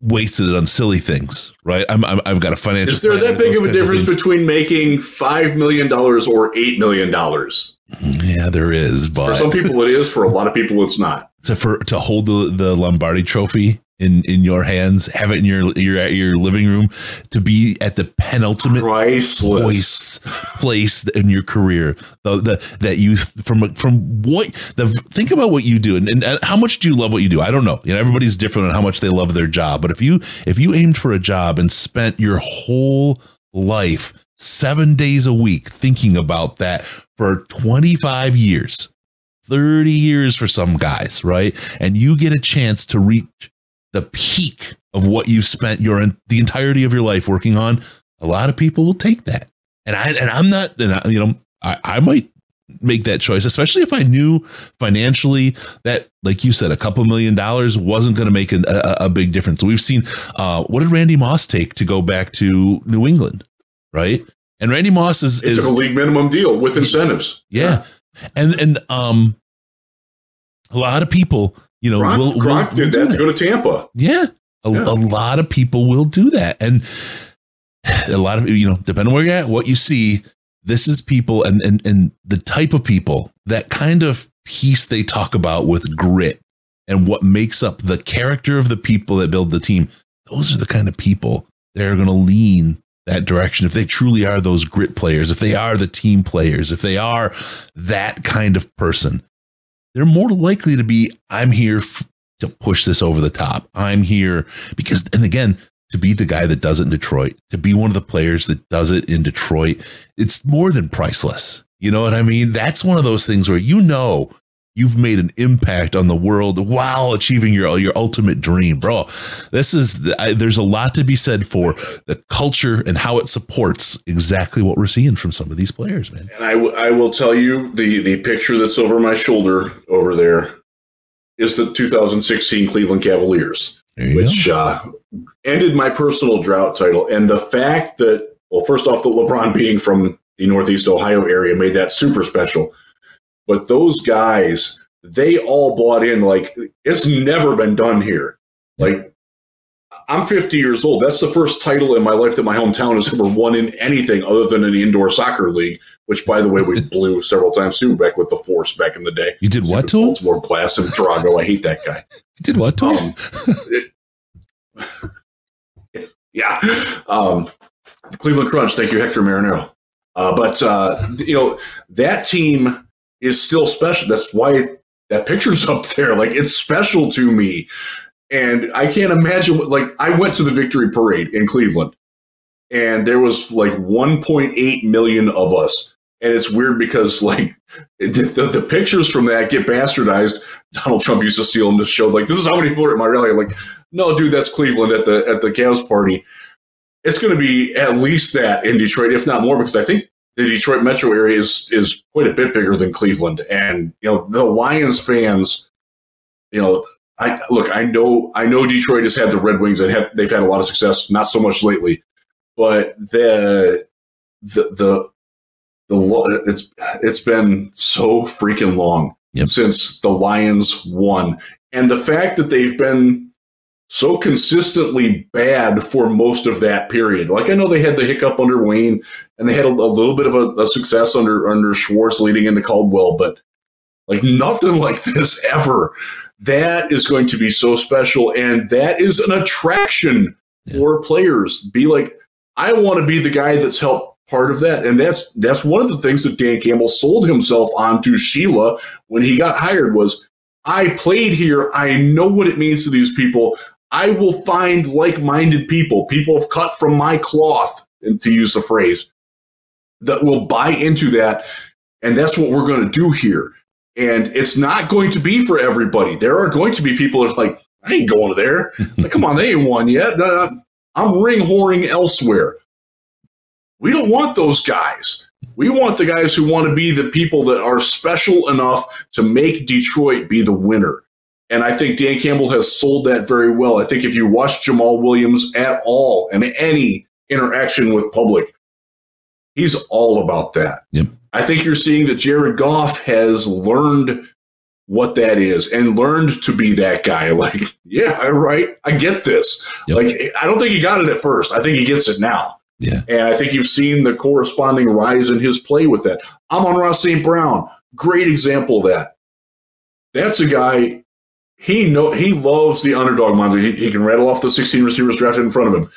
wasted it on silly things, right? I'm, I'm I've got a financial. Is there that big of a difference things. between making five million dollars or eight million dollars? Yeah, there is, But For some people, it is. For a lot of people, it's not. to for to hold the, the Lombardi Trophy in in your hands, have it in your your your living room, to be at the penultimate Priceless. place place in your career, the, the that you from from what the think about what you do and, and how much do you love what you do? I don't know. You know, everybody's different on how much they love their job, but if you if you aimed for a job and spent your whole life seven days a week thinking about that for 25 years 30 years for some guys, right? And you get a chance to reach the peak of what you've spent your the entirety of your life working on. A lot of people will take that, and I and I'm not, and I, you know, I, I might make that choice, especially if I knew financially that, like you said, a couple million dollars wasn't going to make an, a, a big difference. We've seen uh, what did Randy Moss take to go back to New England, right? And Randy Moss is, is a league minimum deal with incentives. yeah. And and um a lot of people, you know, Gronk, will, will, Gronk will did do that to go to Tampa. Yeah. A, Yeah. a lot of people will do that. And *sighs* a lot of you know, depending where you're at, what you see, this is people and and and the type of people that kind of piece they talk about with grit and what makes up the character of the people that build the team. those are the kind of people that are going to lean that direction if they truly are those grit players, if they are the team players, if they are that kind of person. They're more likely to be, I'm here f- to push this over the top. I'm here because, and again, to be the guy that does it in Detroit, to be one of the players that does it in Detroit, it's more than priceless. You know what I mean? That's one of those things where you know you've made an impact on the world while achieving your your ultimate dream, bro. This is I, there's a lot to be said for the culture and how it supports exactly what we're seeing from some of these players, man. And I, w- I will tell you the the picture that's over my shoulder over there is the 2016 Cleveland Cavaliers, which uh, ended my personal drought title. And the fact that, well, first off, the LeBron being from the Northeast Ohio area made that super special. But those guys, they all bought in. Like it's never been done here. Like I'm 50 years old. That's the first title in my life that my hometown has ever won in anything other than an indoor soccer league, which, by the way, we *laughs* blew several times too back with the Force back in the day. You did what to him? Baltimore Blast and Drago. I hate that guy. *laughs* You did what to? Um, it- *laughs* yeah. Um, Cleveland Crunch. Thank you, Hector Marinaro. Uh, but, uh, you know, that team is still special. That's why that picture's *laughs* up there. Like, it's special to me. And I can't imagine what, like, I went to the victory parade in Cleveland and there was like 1.8 million of us. And it's weird because, *laughs* like, the, the, the pictures from that get bastardized. Donald Trump used to steal them to show, like, this is how many people are at my rally. Like, no, dude, that's Cleveland at the at the Cavs party. It's going to be at least that in Detroit, if not more, because I think the Detroit metro area is is quite a bit bigger than Cleveland. And you know, the Lions fans, you know, I look, I know, I know Detroit has had the Red Wings and have, they've had a lot of success. Not so much lately, but the the the the it's it's been so freaking long Yep. since the Lions won, and the fact that they've been so consistently bad for most of that period. Like I know they had the hiccup under Wayne, and they had a, a little bit of a, a success under under Schwartz leading into Caldwell, but like nothing *laughs* like this ever. That is going to be so special, and that is an attraction for players. Be like, I want to be the guy that's helped part of that, and that's that's one of the things that Dan Campbell sold himself on to Sheila when he got hired was. I played here. I know what it means to these people. I will find like-minded people, people cut from my cloth, and to use the phrase, that will buy into that. And that's what we're going to do here. And it's not going to be for everybody. There are going to be people that are like, I ain't going to there. *laughs* Like, come on, they ain't won yet. Uh, I'm ring whoring elsewhere. We don't want those guys. We want the guys who want to be the people that are special enough to make Detroit be the winner. And I think Dan Campbell has sold that very well. I think if you watch Jamaal Williams at all and any interaction with public, he's all about that. Yep. I think you're seeing that Jared Goff has learned what that is and learned to be that guy. *laughs* Like, yeah, right. I get this. Yep. Like, I don't think he got it at first. I think he gets it now. Yeah. And I think you've seen the corresponding rise in his play with that. Amon-Ra St. Brown. Great example of that. That's a guy. He know he loves the underdog monster. He, he can rattle off the 16 receivers drafted in front of him.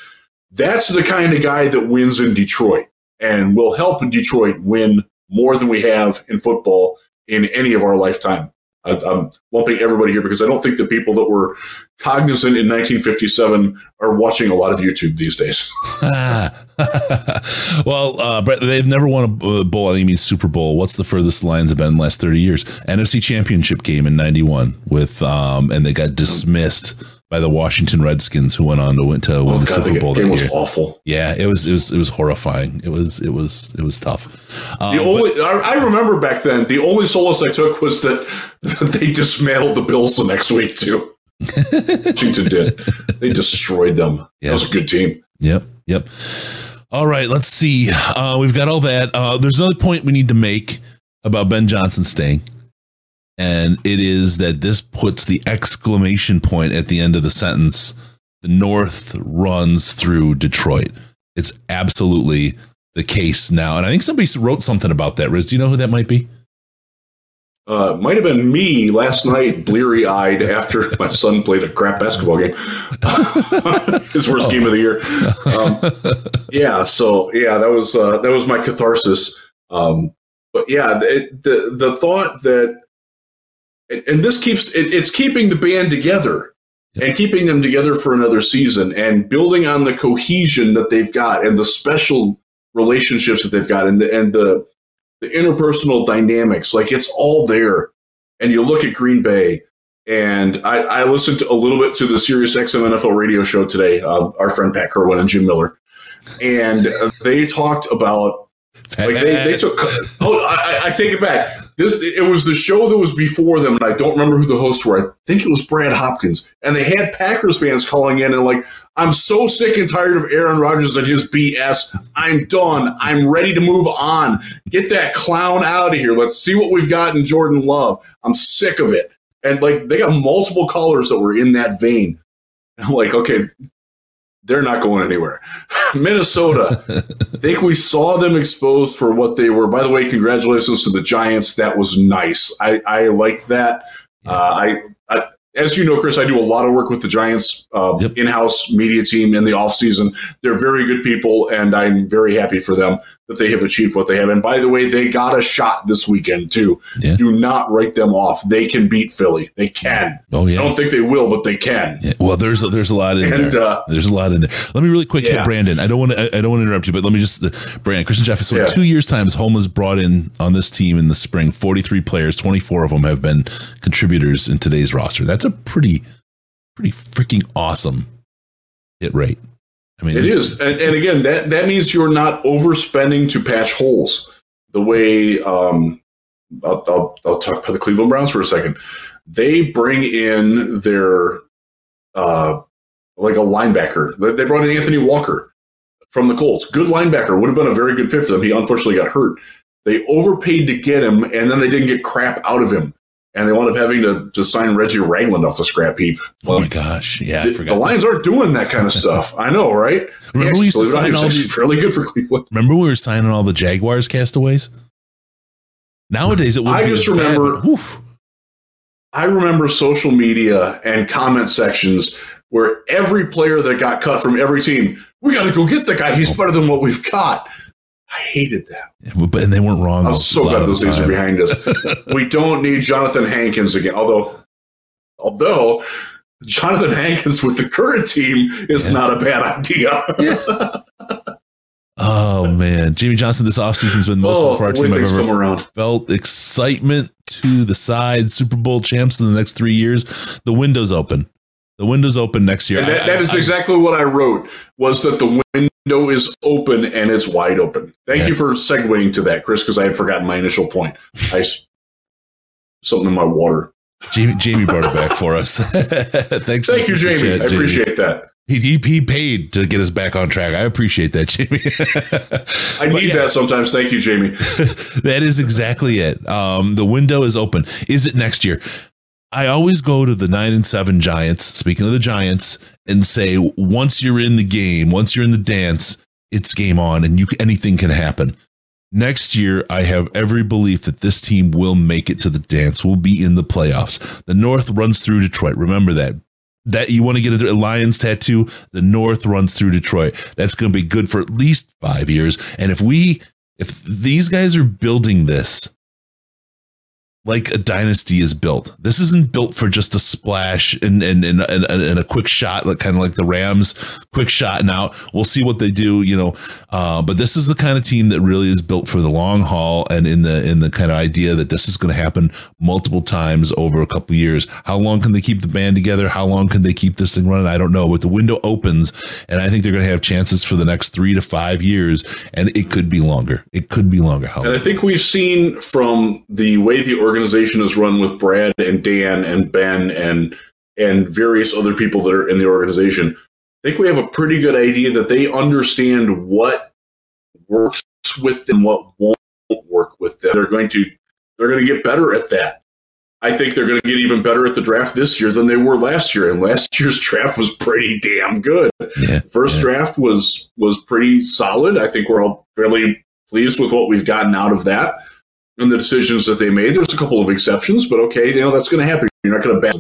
That's the kind of guy that wins in Detroit and will help Detroit win more than we have in football in any of our lifetime. I, I'm lumping everybody here because I don't think the people that were cognizant in 1957 are watching a lot of YouTube these days. *laughs* well, uh, Brett, they've never won a uh, bowl. I means Super Bowl. What's the furthest the Lions have been in the last 30 years? NFC Championship game in 91 with, um, and they got dismissed by the Washington Redskins who went on to win, to win the God, Super the Bowl game that was year. awful. Yeah, it was, it was, it was horrifying. It was, it was, it was tough. Um, The only I, I remember back then, the only solace I took was that *laughs* they dismantled the Bills the next week too. *laughs* Washington did. They destroyed them. Yeah. That was a good team. Yep. Yep. All right. Let's see. Uh, we've got all that. Uh, there's another point we need to make about Ben Johnson staying. And it is that this puts the exclamation point at the end of the sentence. The North runs through Detroit. It's absolutely the case now. And I think somebody wrote something about that. Riz, do you know who that might be? uh, might have been me last night, bleary eyed after *laughs* my son played a crap basketball game. *laughs* His worst game of the year. Um, *laughs* yeah, so yeah, that was uh, that was my catharsis. Um, but yeah, the, the the thought that, and this keeps it, it's keeping the band together and keeping them together for another season and building on the cohesion that they've got and the special relationships that they've got and the and the the interpersonal dynamics like it's all there and you look at green bay and I, I listened to a little bit to the Sirius XM NFL radio show today, uh, our friend Pat Kirwan and Jim Miller, and they talked about like they, they took. Oh, I, I take it back. This it was the show that was before them, and I don't remember who the hosts were. I think it was Brad Hopkins, and they had Packers fans calling in and like, "I'm so sick and tired of Aaron Rodgers and his BS. I'm done. I'm ready to move on. Get that clown out of here. Let's see what we've got in Jordan Love. I'm sick of it." And like they got multiple callers that were in that vein. And I'm like, okay, they're not going anywhere. *laughs* Minnesota, I *laughs* think we saw them exposed for what they were. By the way, congratulations to the Giants. That was nice. I, I liked that. Uh, I, I, as you know, Chris, I do a lot of work with the Giants uh, Yep. in-house media team in the offseason. They're very good people, and I'm very happy for them that they have achieved what they have. And by the way, they got a shot this weekend too. Yeah. Do not write them off. They can beat Philly. They can. Oh yeah. I don't think they will, but they can. Yeah, Well, there's there's a lot in And, there. uh, there's a lot in there. Let me really quick Yeah. hit Brandon. I don't want to. I, don't want to interrupt you, but let me just. Uh, Brandon, Christian Jeff. So Yeah. two years' time, Holmes has brought in on this team in the spring 43 players. 24 of them have been contributors in today's roster. That's a pretty, pretty freaking awesome hit rate. I mean, It is, and, and again, that that means you're not overspending to patch holes. The way um, I'll, I'll I'll talk about the Cleveland Browns for a second. They bring in their uh, like a linebacker. They they brought in Anthony Walker from the Colts. Good linebacker would have been a very good fit for them. He unfortunately got hurt. They overpaid to get him, and then they didn't get crap out of him. And they wound up having to, to sign Reggie Ragland off the scrap heap. Oh my gosh! Yeah, I the, forgot. the Lions aren't doing that kind of stuff. I know, right? Remember we used to sign all actually the- fairly good for Cleveland. Remember we were signing all the Jaguars castaways. Nowadays it would. I just bad, remember- but. I remember social media and comment sections where every player that got cut from every team, we got to go get the guy. He's oh. better than what we've got. I hated that. Yeah, but and they weren't wrong. I'm so glad those days are behind us. *laughs* we don't need Jonathan Hankins again. Although, although Jonathan Hankins with the current team is Yeah. not a bad idea. yeah. Oh man, Jamie Johnson this offseason's been the most oh, fun for our the way team I've ever around. felt. Excitement to the side, Super Bowl champs in the next three years. The window's open. The window's open next year. That, I- that I- is I- exactly what I wrote was that the window is open and it's wide open. Thank Yeah. you for segueing to that, Chris, because I had forgotten my initial point. I something in my water. Jamie, Jamie brought it back for us. *laughs* Thanks. Thank you, Jamie. chat, I appreciate that. He, he he paid to get us back on track. I appreciate that, Jamie. *laughs* I need yeah. that sometimes. Thank you, Jamie. *laughs* that is exactly it. Um, the window is open. Is it next year? I always go to the nine and seven Giants. Speaking of the Giants, and say once you're in the game, once you're in the dance, it's game on, and you anything can happen. Next year, I have every belief that this team will make it to the dance. Will be in the playoffs. The North runs through Detroit. Remember that. That you want to get a Lions tattoo, the North runs through Detroit. That's going to be good for at least five years. And if we, if these guys are building this like a dynasty is built. This isn't built for just a splash and and and, and, and a quick shot, like kind of like the Rams, quick shot and out. We'll see what they do, you know. Uh, but this is the kind of team that really is built for the long haul and in the in the kind of idea that this is going to happen multiple times over a couple years. How long can they keep the band together? How long can they keep this thing running? I don't know. But the window opens, and I think they're going to have chances for the next three to five years, and it could be longer. It could be longer. And I think we've seen from the way the organization is run with Brad and Dan and Ben and and various other people that are in the organization. I think we have a pretty good idea that they understand what works with them, what won't work with them. They're going to they're going to get better at that. I think they're going to get even better at the draft this year than they were last year. And last *laughs* year's draft was pretty damn good. yeah, First yeah. draft was was pretty solid. I think we're all fairly pleased with what we've gotten out of that. And the decisions that they made. There's a couple of exceptions, but okay, you know that's going to happen. You're not going to bat.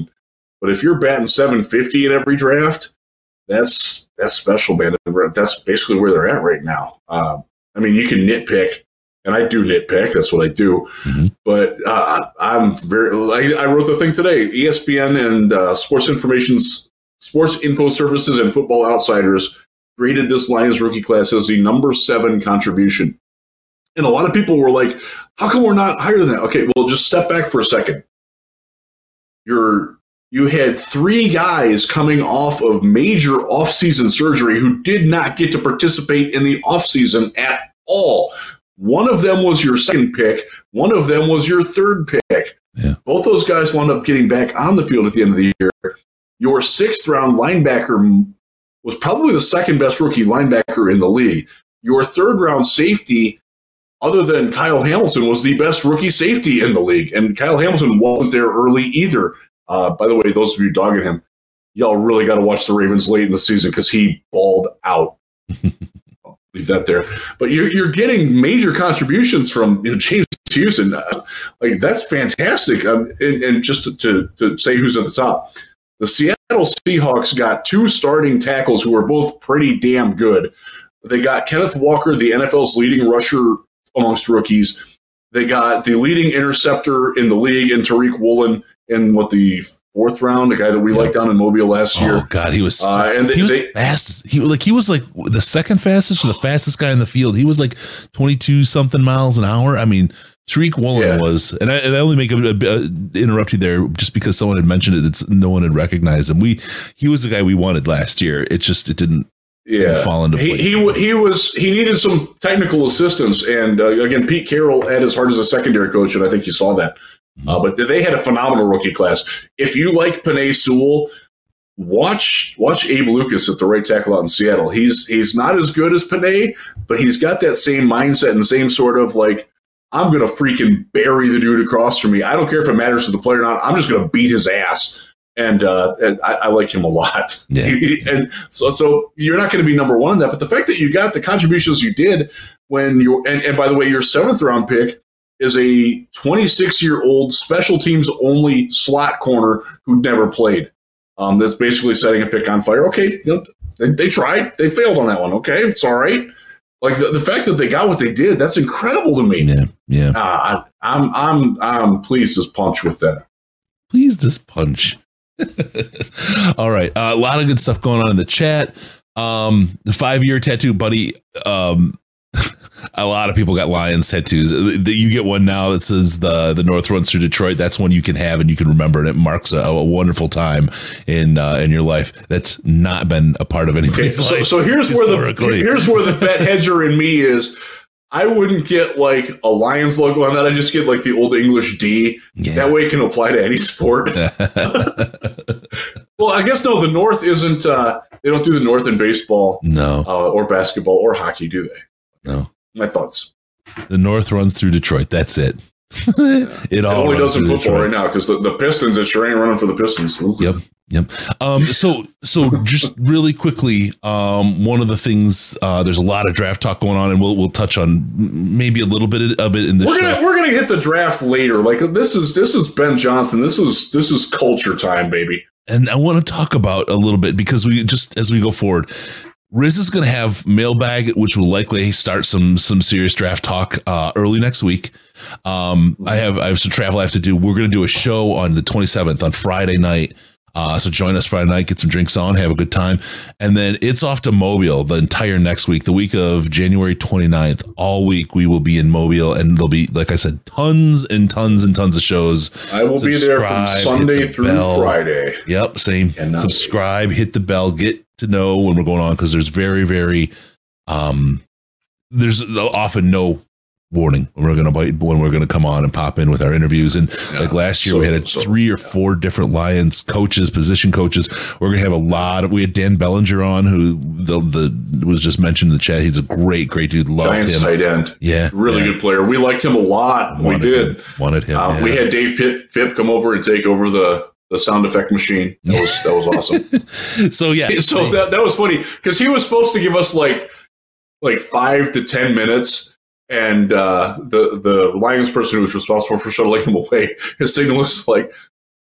But if you're batting 750 in every draft, that's that's special, man. That's basically where they're at right now. Uh, I mean, you can nitpick, and I do nitpick. That's what I do. Mm-hmm. But uh, I'm very. I, I, wrote the thing today. ESPN and uh, Sports Information's Sports Info Services and Football Outsiders graded this Lions rookie class as the number seven contribution. And a lot of people were like, "How come we're not higher than that?" Okay, well, just step back for a second. You're you had three guys coming off of major offseason surgery who did not get to participate in the offseason at all. One of them was your second pick, one of them was your third pick. Yeah. Both those guys wound up getting back on the field at the end of the year. Your sixth round linebacker was probably the second best rookie linebacker in the league. Your third round safety, other than Kyle Hamilton, was the best rookie safety in the league. And Kyle Hamilton wasn't there early either. Uh, by the way, those of you dogging him, y'all really got to watch the Ravens late in the season because he balled out. *laughs* leave that there. But you're, you're getting major contributions from you know, James Houston. Uh, like that's fantastic. Um, and, and, just to, to, to say who's at the top, the Seattle Seahawks got two starting tackles who are both pretty damn good. They got Kenneth Walker, the NFL's leading rusher amongst rookies. They got the leading interceptor in the league in Tariq Woolen in what the fourth round, the guy that we liked down in Mobile last year. Oh God, he was so, Uh, and they- he was they- fast. He like he was like the second fastest or the fastest guy in the field. He was like twenty two something miles an hour. I mean, Tariq Woolen Yeah. was, and I, and I only make a, a, a- interrupt you there just because someone had mentioned it. It's no one had recognized him. We he was the guy we wanted last year. It just it didn't yeah. fall into He, place. he wa- he was he needed some technical assistance, and uh, again, Pete Carroll at his heart as a secondary coach, and I think you saw that. Uh, but they had a phenomenal rookie class. If you like Penei Sewell, watch watch Abe Lucas at the right tackle out in Seattle. He's he's not as good as Penei, but he's got that same mindset and same sort of like I'm gonna freaking bury the dude across from me. I don't care if it matters to the player or not. I'm just gonna beat his ass. And, uh, and I, I like him a lot. Yeah. *laughs* and so, so you're not going to be number one in that. But the fact that you got the contributions you did when you and, and by the way, your seventh round pick is a 26 year old special teams only slot corner who never played. Um, that's basically setting a pick on fire. Okay, you know, they, they tried, they failed on that one. Okay, it's all right. Like the, the fact that they got what they did, that's incredible to me. yeah yeah. Uh, I, I'm I'm I'm pleased as punch with that. Please just punch. *laughs* All right. Uh, a lot of good stuff going on in the chat. Um, the five year tattoo, buddy. Um, *laughs* a lot of people got lions tattoos. The- You get one now that says the the North runs through Detroit. That's one you can have and you can remember, and it marks a, a wonderful time in uh, in your life. That's not been a part of Okay, so, life. so here's where the here's where the *laughs* bet hedger in me is. I wouldn't get like a Lions logo on that. I just get like the old English D. Yeah. That way it can apply to any sport. *laughs* *laughs* well, I guess no. The North isn't. Uh, they don't do the North in baseball no, uh, or basketball or hockey, do they? no. My thoughts. The North runs through Detroit. That's it. *laughs* it It only does in football Detroit. right now because the, the Pistons, it sure ain't running for the Pistons. Ooh. Yep. Yep. Um, so, so just really quickly, um, one of the things, uh, there's a lot of draft talk going on and we'll, we'll touch on maybe a little bit of it in this We're show. gonna we're gonna hit the draft later. Like this is this is Ben Johnson. This is this is culture time, baby. and I want to talk about a little bit because we just, as we go forward, Riz is going to have mailbag, which will likely start some, some serious draft talk, uh, early next week. Um, I have, I have some travel I have to do. We're going to do a show on the 27th on Friday night. Uh, so join us Friday night, get some drinks on, have a good time. And then it's off to Mobile the entire next week, the week of January 29th. All week we will be in Mobile and there'll be, like I said, tons and tons and tons of shows. I will be there from Sunday the through bell. Friday. Yep, same. Cannot Subscribe, hit the bell, get to know when we're going on because there's very, very, um, there's often no warning when we're gonna bite when we're gonna come on and pop in with our interviews. And Yeah. like last year, So- we had so- three or four different Lions coaches, position coaches. We're gonna have a lot of. We had Dan Bellinger on, who the the was just mentioned in the chat. He's a great, great dude. Loved Giants him. tight end. Yeah, Really yeah. good player. We liked him a lot. We did. him. wanted him. Uh, yeah. We had Dave Pitt, Fipp come over and take over the, the sound effect machine. That was that was awesome. *laughs* so yeah, *laughs* so that, that was funny because he was supposed to give us like like five to ten minutes, and uh, the the Lions person who was responsible for shuttling him away, his signal was like,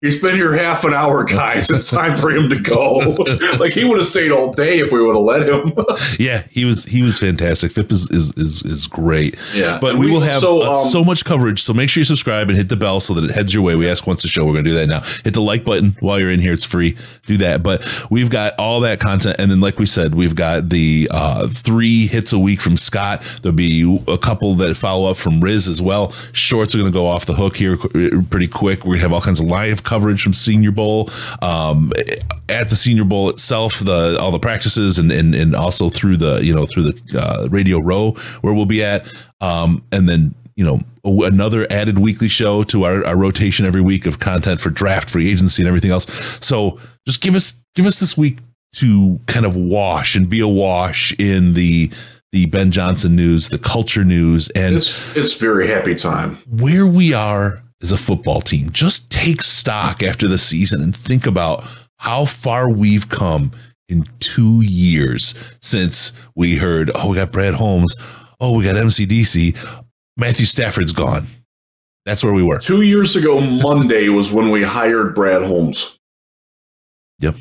He's been here half an hour, guys. It's time for him to go. *laughs* like he would have stayed all day if we would have let him. *laughs* yeah, he was he was fantastic. Fipp is is is, is great. Yeah, but we, we- will have so, uh, um, so much coverage. So make sure you subscribe and hit the bell so that it heads your way. We ask once a show. We're gonna do that now. Hit the like button while you're in here. It's free. Do that. But we've got all that content, and then like we said, we've got the uh, three hits a week from Scott. There'll be a couple that follow up from Riz as well. Shorts are gonna go off the hook here pretty quick. We're gonna have all kinds of live coverage from Senior Bowl. Um, at the Senior Bowl itself, the all the practices and and, and also through the you know through the uh, Radio Row where we'll be at, um, and then you know another added weekly show to our, our rotation every week of content for draft, free agency, and everything else. So just give us give us this week to kind of wash and be awash in the the Ben Johnson news, the culture news, and It's it's very happy time. where we are as a football team. Just take stock after the season and think about how far we've come in two years since we heard, oh, we got Brad Holmes. Oh, we got MCDC. Matthew Stafford's gone. That's where we were. Two years ago, Monday was when we hired Brad Holmes. Yep.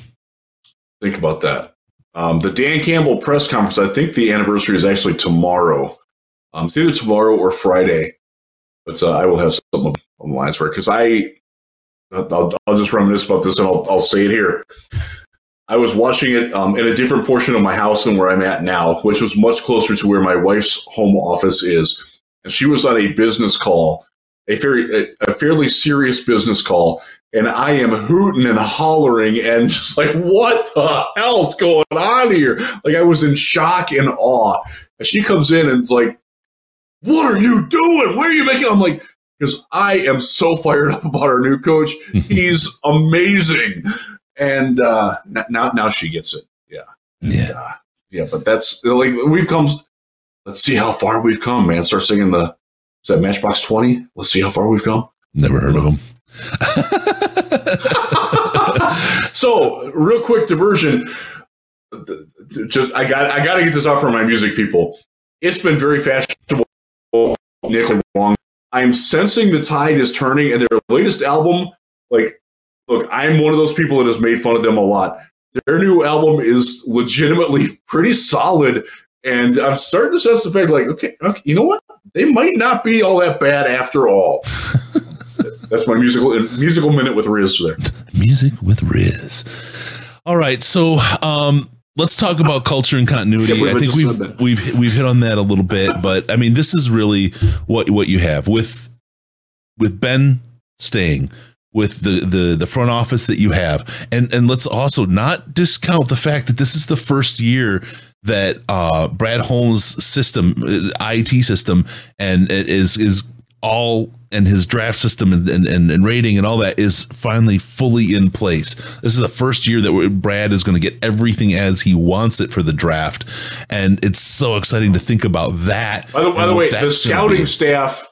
Think about that. Um, the Dan Campbell press conference. I think the anniversary is actually tomorrow. Um, it's either tomorrow or Friday. But uh, I will have something on the lines for it because I, I'll, I'll just reminisce about this and I'll, I'll say it here. I was watching it um, in a different portion of my house than where I'm at now, which was much closer to where my wife's home office is. And she was on a business call, a very a, a fairly serious business call, and I am hooting and hollering and *laughs* just like, what the hell's going on here? Like I was in shock and awe. And she comes in and it's like, what are you doing? What are you making? I'm like, because I am so fired up about our new coach. *laughs* He's amazing. And uh, now, now she gets it. Yeah, Yeah. uh, yeah. But that's like we've come. Let's see how far we've come, man. Start singing the is that Matchbox Twenty? Let's see how far we've come. Never heard of him. *laughs* *laughs* so, real quick diversion. Just I got I got to get this off for my music people. It's been very fashionable. Nick Long. I'm sensing the tide is turning, and their latest album, like, look, I'm one of those people that has made fun of them a lot. Their new album is legitimately *laughs* pretty solid, and I'm starting to sense the fact, like, okay, okay, you know what? They might not be all that bad after all. *laughs* That's my musical musical minute with Riz there. Music with Riz. All right, so um, let's talk about culture and continuity. Yeah, I think we've we've we've hit on that a little bit, but I mean, this is really what what you have with with Ben staying, with the the the front office that you have, and and let's also not discount the fact that this is the first year that uh, Brad Holmes' system, uh, IT system, and it is is all and his draft system and, and, and, rating and all that is finally fully in place. This is the first year that Brad is going to get everything as he wants it for the draft, and it's so exciting to think about that. By the, by the way, the scouting staff,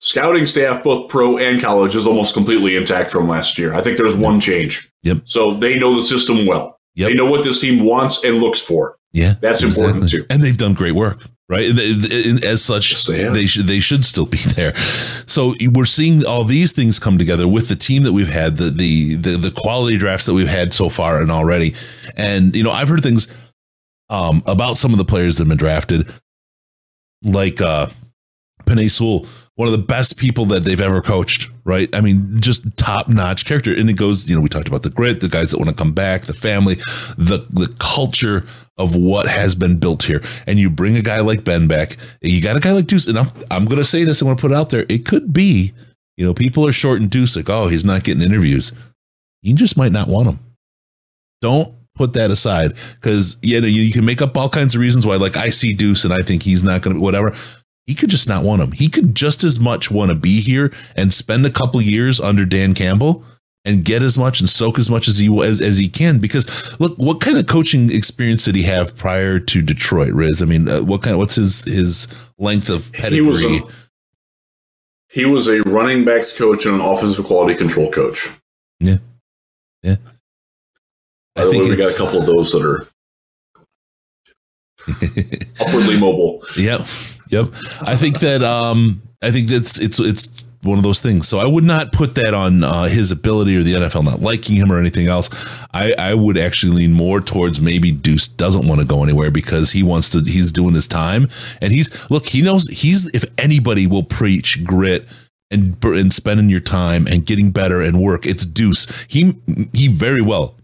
scouting staff, both pro and college, is almost completely intact from last year. I think there's one change. Yep. So they know the system well. Yep. They know what this team wants and looks for. Yeah, That's important, too. And they've done great work, right? And they- and As such, Yes, they they should they should still be there. So we're seeing all these things come together with the team that we've had, the the the, the quality drafts that we've had so far and already. And you know, I've heard things um, about some of the players that have been drafted, like uh, Penei Sewell, one of the best people that they've ever coached, right? I mean, just top notch character. And it goes, you know, we talked about the grit, the guys that want to come back, the family, the the culture of what has been built here. And you bring a guy like Ben back, you got a guy like Duce, and I'm I'm gonna say this, I'm gonna put it out there. It could be, you know, people are short and Duce like, oh, he's not getting interviews. You just might not want him. Don't put that aside because you know you, you can make up all kinds of reasons why. Like I see Duce and I think he's not going to whatever. He could just not want him. He could just as much want to be here and spend a couple years under Dan Campbell and get as much and soak as much as he as, as he can. Because look, what kind of coaching experience did he have prior to Detroit? Riz, I mean, uh, what kind? Of, what's his his length of He was pedigree? a, he was a running backs coach and an offensive quality control coach. Yeah, yeah. I, way, think we got a couple of those that are *laughs* upwardly mobile. Yep. Yep. I think that um I think that's it's it's one of those things. So I would not put that on uh, his ability or the NFL not liking him or anything else. I, I would actually lean more towards maybe Duce doesn't want to go anywhere because he wants to. He's doing his time, and he's look. He knows he's if anybody will preach grit and and spending your time and getting better and work. It's Duce. He he very well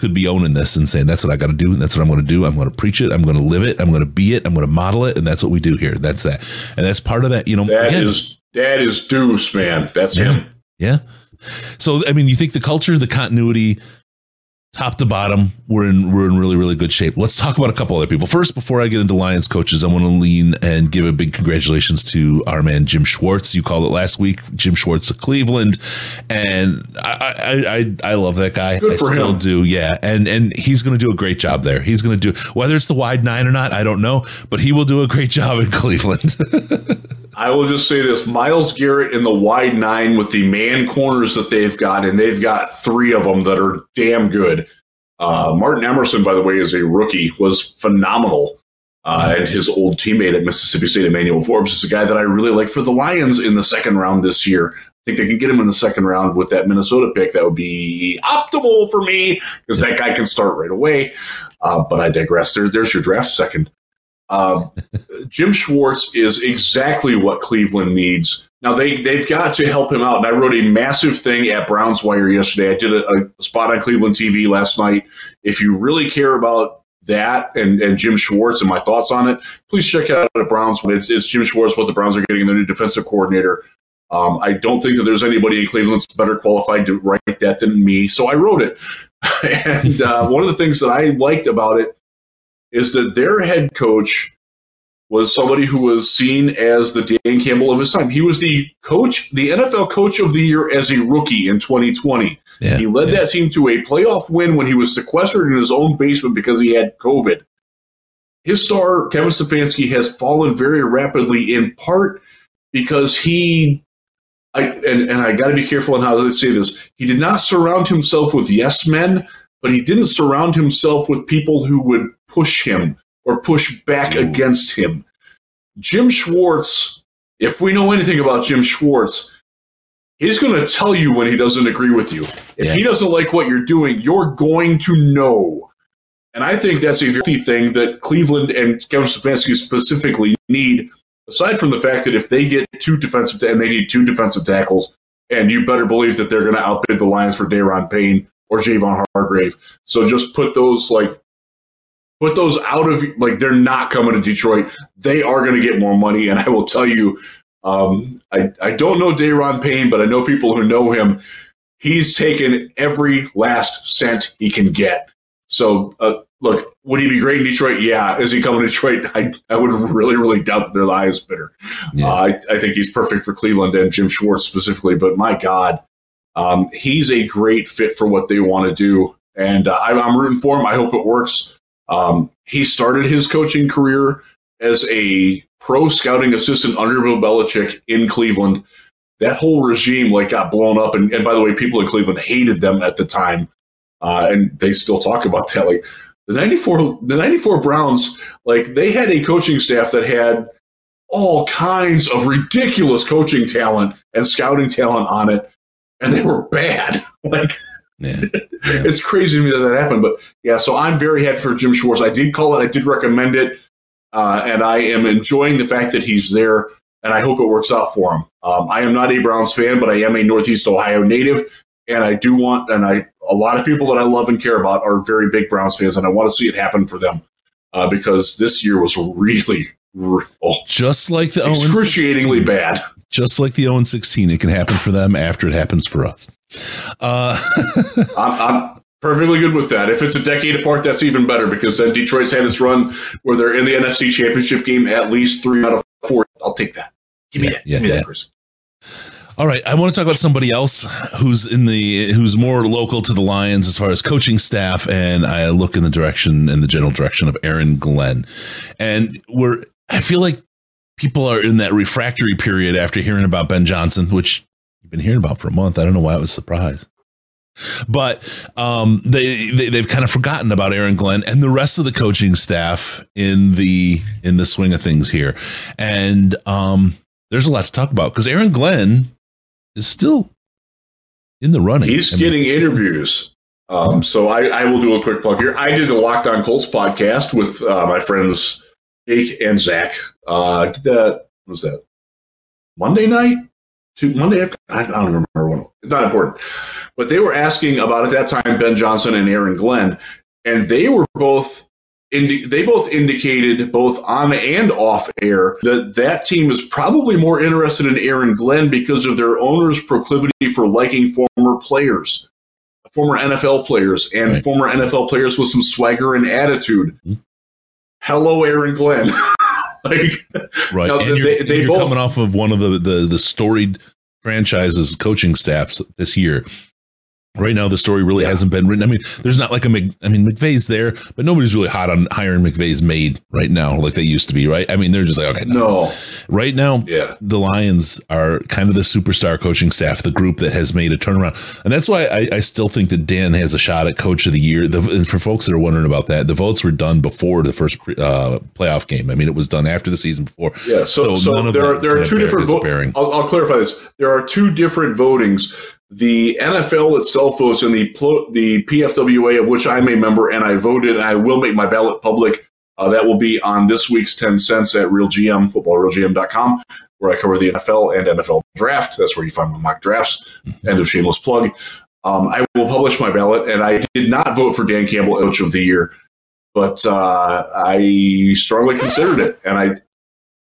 could be owning this and saying that's what I got to do. That's what I'm going to do. I'm going to preach it. I'm going to live it. I'm going to be it. I'm going to model it, and that's what we do here. That's that, and that's part of that. You know, That again, is that is Duce, man. That's Yeah. him. Yeah. So I mean, you think the culture, the continuity, top to bottom, we're in we're in really really good shape. Let's talk about a couple other people first. Before I get into Lions coaches, I want to lean and give a big congratulations to our man Jim Schwartz. You called it last week, Jim Schwartz of Cleveland, and I I I, I love that guy. Good I for still him. do. Yeah, and and he's going to do a great job there. He's going to do whether it's the wide nine or not, I don't know, but he will do a great job in Cleveland. *laughs* I will just say this: Myles Garrett in the wide nine with the man corners that they've got, and they've got three of them that are damn good. Uh, Martin Emerson, by the way, is a rookie, was phenomenal. Uh, and his old teammate at Mississippi State, Emmanuel Forbes, is a guy that I really like for the Lions in the second round this year. I think they can get him in the second round with that Minnesota pick. That would be optimal for me because that guy can start right away. Uh, but I digress. There, there's your draft second. Uh, Jim Schwartz is exactly what Cleveland needs. Now they they've got to help him out. And I wrote a massive thing at Browns Wire yesterday. I did a, a spot on Cleveland TV last night. If you really care about that and, and Jim Schwartz and my thoughts on it, please check it out at Browns. It's, it's Jim Schwartz, what the Browns are getting, their new defensive coordinator. Um, I don't think that there's anybody in Cleveland that's better qualified to write that than me, so I wrote it. *laughs* and uh, one of the things that I liked about it is that their head coach was somebody who was seen as the Dan Campbell of his time. He was the coach, the NFL coach of the year as a rookie in 2020. Yeah, he led yeah. that team to a playoff win when he was sequestered in his own basement because he had COVID. His star, Kevin Stefanski, has fallen very rapidly in part because he I and, and I gotta be careful on how to say this. He did not surround himself with yes men, but he didn't surround himself with people who would push him or push back Ooh. against him. Jim Schwartz, if we know anything about Jim Schwartz, he's going to tell you when he doesn't agree with you. If Yeah. he doesn't like what you're doing, you're going to know. And I think that's a healthy thing that Cleveland and Kevin Stefanski specifically need. Aside from the fact that if they get two defensive and they need two defensive tackles, and you better believe that they're going to outbid the Lions for Daron Payne or Javon Hargrave. So just put those like put those out of like they're not coming to Detroit. They are going to get more money, and I will tell you, um, I I don't know Daron Payne, but I know people who know him. He's taken every last cent he can get. So uh, look, would he be great in Detroit? Yeah. Is he coming to Detroit? I, I would really, really doubt that they're the highest bidder. Yeah. Uh, I, I think he's perfect for Cleveland and Jim Schwartz specifically. But my God, um, he's a great fit for what they want to do. And uh, I'm, I'm rooting for him. I hope it works. Um, he started his coaching career as a pro scouting assistant under Bill Belichick in Cleveland. That whole regime like got blown up, and, and by the way, people in Cleveland hated them at the time, uh, and they still talk about that. Like the '94, the '94 Browns, like they had a coaching staff that had all kinds of ridiculous coaching talent and scouting talent on it, and they were bad. *laughs* like Yeah. *laughs* it's crazy to me that that happened. But yeah, so I'm very happy for Jim Schwartz. I did call it, I did recommend it, uh, and I am enjoying the fact that he's there, and I hope it works out for him. Um, I am not a Browns fan, but I am a Northeast Ohio native, and I do want, and I a lot of people that I love and care about are very big Browns fans, and I want to see it happen for them uh, because this year was really. re- Oh, Just like the 0 excruciatingly bad. Just like the 0 16, it can happen for them after it happens for us. Uh, *laughs* I'm, I'm perfectly good with that. If it's a decade apart, that's even better because then Detroit's had its run where they're in the NFC Championship game at least three out of four. I'll take that. Give me Yeah, that. yeah, Give me yeah. that, Chris. all right, I want to talk about somebody else who's in the who's more local to the Lions as far as coaching staff, and I look in the direction in the general direction of Aaron Glenn, and we're I feel like people are in that refractory period after hearing about Ben Johnson, which you've been hearing about for a month. I don't know why I was surprised. But um, they, they they've kind of forgotten about Aaron Glenn and the rest of the coaching staff in the in the swing of things here, and um, there's a lot to talk about because Aaron Glenn is still in the running. He's I mean, getting interviews. Um, so I, I will do a quick plug here. I did the Locked On Colts podcast with uh, my friends Jake and Zach. Uh, did that what was that Monday night? To Monday? I don't remember when. It's not important. But they were asking about at that time Ben Johnson and Aaron Glenn, and they were both indi- they both indicated both on and off air that that team is probably more interested in Aaron Glenn because of their owner's proclivity for liking former players, former NFL players, and Right. former NFL players with some swagger and attitude. Mhm. Hello, Aaron Glenn. *laughs* *laughs* like, right, No, and they- you're, they- and they you're coming off of one of the the, the storied franchises coaching staffs this year. Right now, the story really Yeah. hasn't been written. I mean, there's not like a Mc, I mean, McVay's there, but nobody's really hot on hiring McVay's maid right now, like they used to be, right? I mean, they're just like, okay, no. no, Right now, yeah. the Lions are kind of the superstar coaching staff, the group that has made a turnaround, and that's why I, I still think that Dan has a shot at Coach of the Year. The, and for folks that are wondering about that, the votes were done before the first pre- uh, playoff game. I mean, it was done after the season before. Yeah, so So so there are there are two different. Vo- I'll, I'll clarify this. There are two different votings. The NFL itself votes, in the the PFWA of which I'm a member, and I voted, and I will make my ballot public. Uh, that will be on this week's 10 cents at Real GM, footballrealgm.com, where I cover the NFL and NFL draft. That's where you find my mock drafts. End of shameless plug. Um, I will publish my ballot, and I did not vote for Dan Campbell Coach of the Year, but uh, I strongly considered it, and I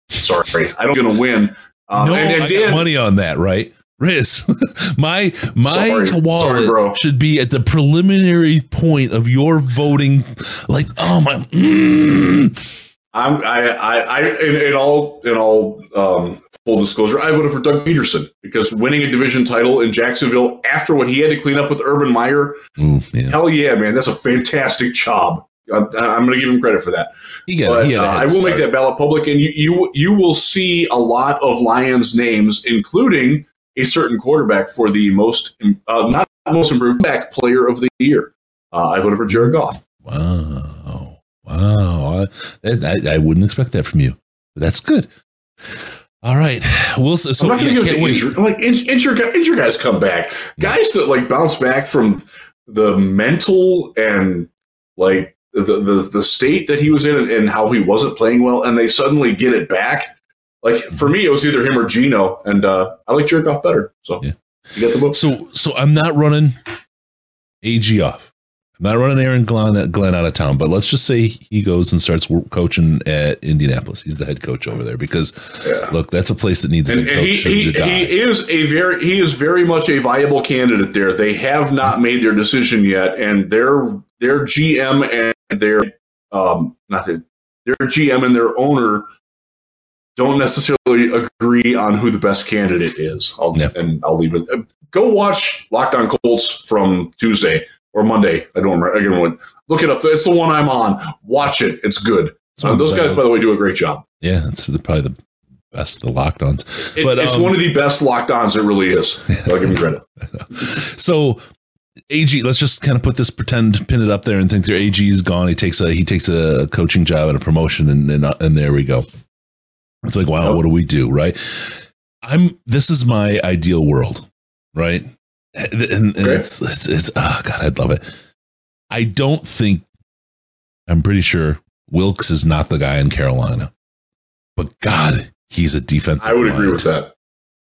sorry, I don't going to win. Um, no, and, and I Dan, got money on that, right? Riz, *laughs* my my Sorry. wallet Sorry, should be at the preliminary point of your voting. Like, oh my, mm. I'm, I, I, I, in, in all, in all um, full disclosure, I voted for Doug Pederson because winning a division title in Jacksonville after what he had to clean up with Urban Meyer, Ooh, yeah. hell yeah, man, that's a fantastic job. I'm, I'm going to give him credit for that. He got, but he uh, I will make that ballot public, and you, you, you will see a lot of Lions names, including a certain quarterback for the most, uh, not most improved back player of the year. Uh, I voted for Jared Goff. Wow. Wow. I, I, I wouldn't expect that from you. But that's good. All right. We'll so I'm not going to yeah, give it to injury. Like in- injured, injured guys come back. Guys that like bounce back from the mental and like the the, the state that he was in and, and how he wasn't playing well, and they suddenly get it back. Like for me, it was either him or Geno, and uh, I like Jared Goff better. So Yeah. you get the book. So so I'm not running AG off. I'm not running Aaron Glenn, Glenn out of town, but let's just say he goes and starts coaching at Indianapolis. He's the head coach over there because Yeah. look, that's a place that needs a And, head and coach he, he, he is a very he is very much a viable candidate there. They have not made their decision yet, and their their GM and their um not their, their GM and their owner don't necessarily agree on who the best candidate is. I'll, Yeah. And I'll leave it. Go watch Locked On Colts from Tuesday or Monday. I don't remember. I don't remember. Look it up. It's the one I'm on. Watch it. It's good. It's Uh, those guys, by the way, do a great job. yeah, it's probably the best of the lockdowns. It, But, it's um, one of the best locked ons. It really is. *laughs* I'll give him credit. *laughs* So AG, let's just kind of put this pretend pin it up there and think their AG is gone. He takes a he takes a coaching job and a promotion and and, and there we go. It's like wow, what do we do, right? I'm this is my ideal world, right? And, and it's it's it's oh god, I'd love it. I don't think I'm pretty sure Wilks is not the guy in Carolina, but God, he's a defensive. I would agree with that.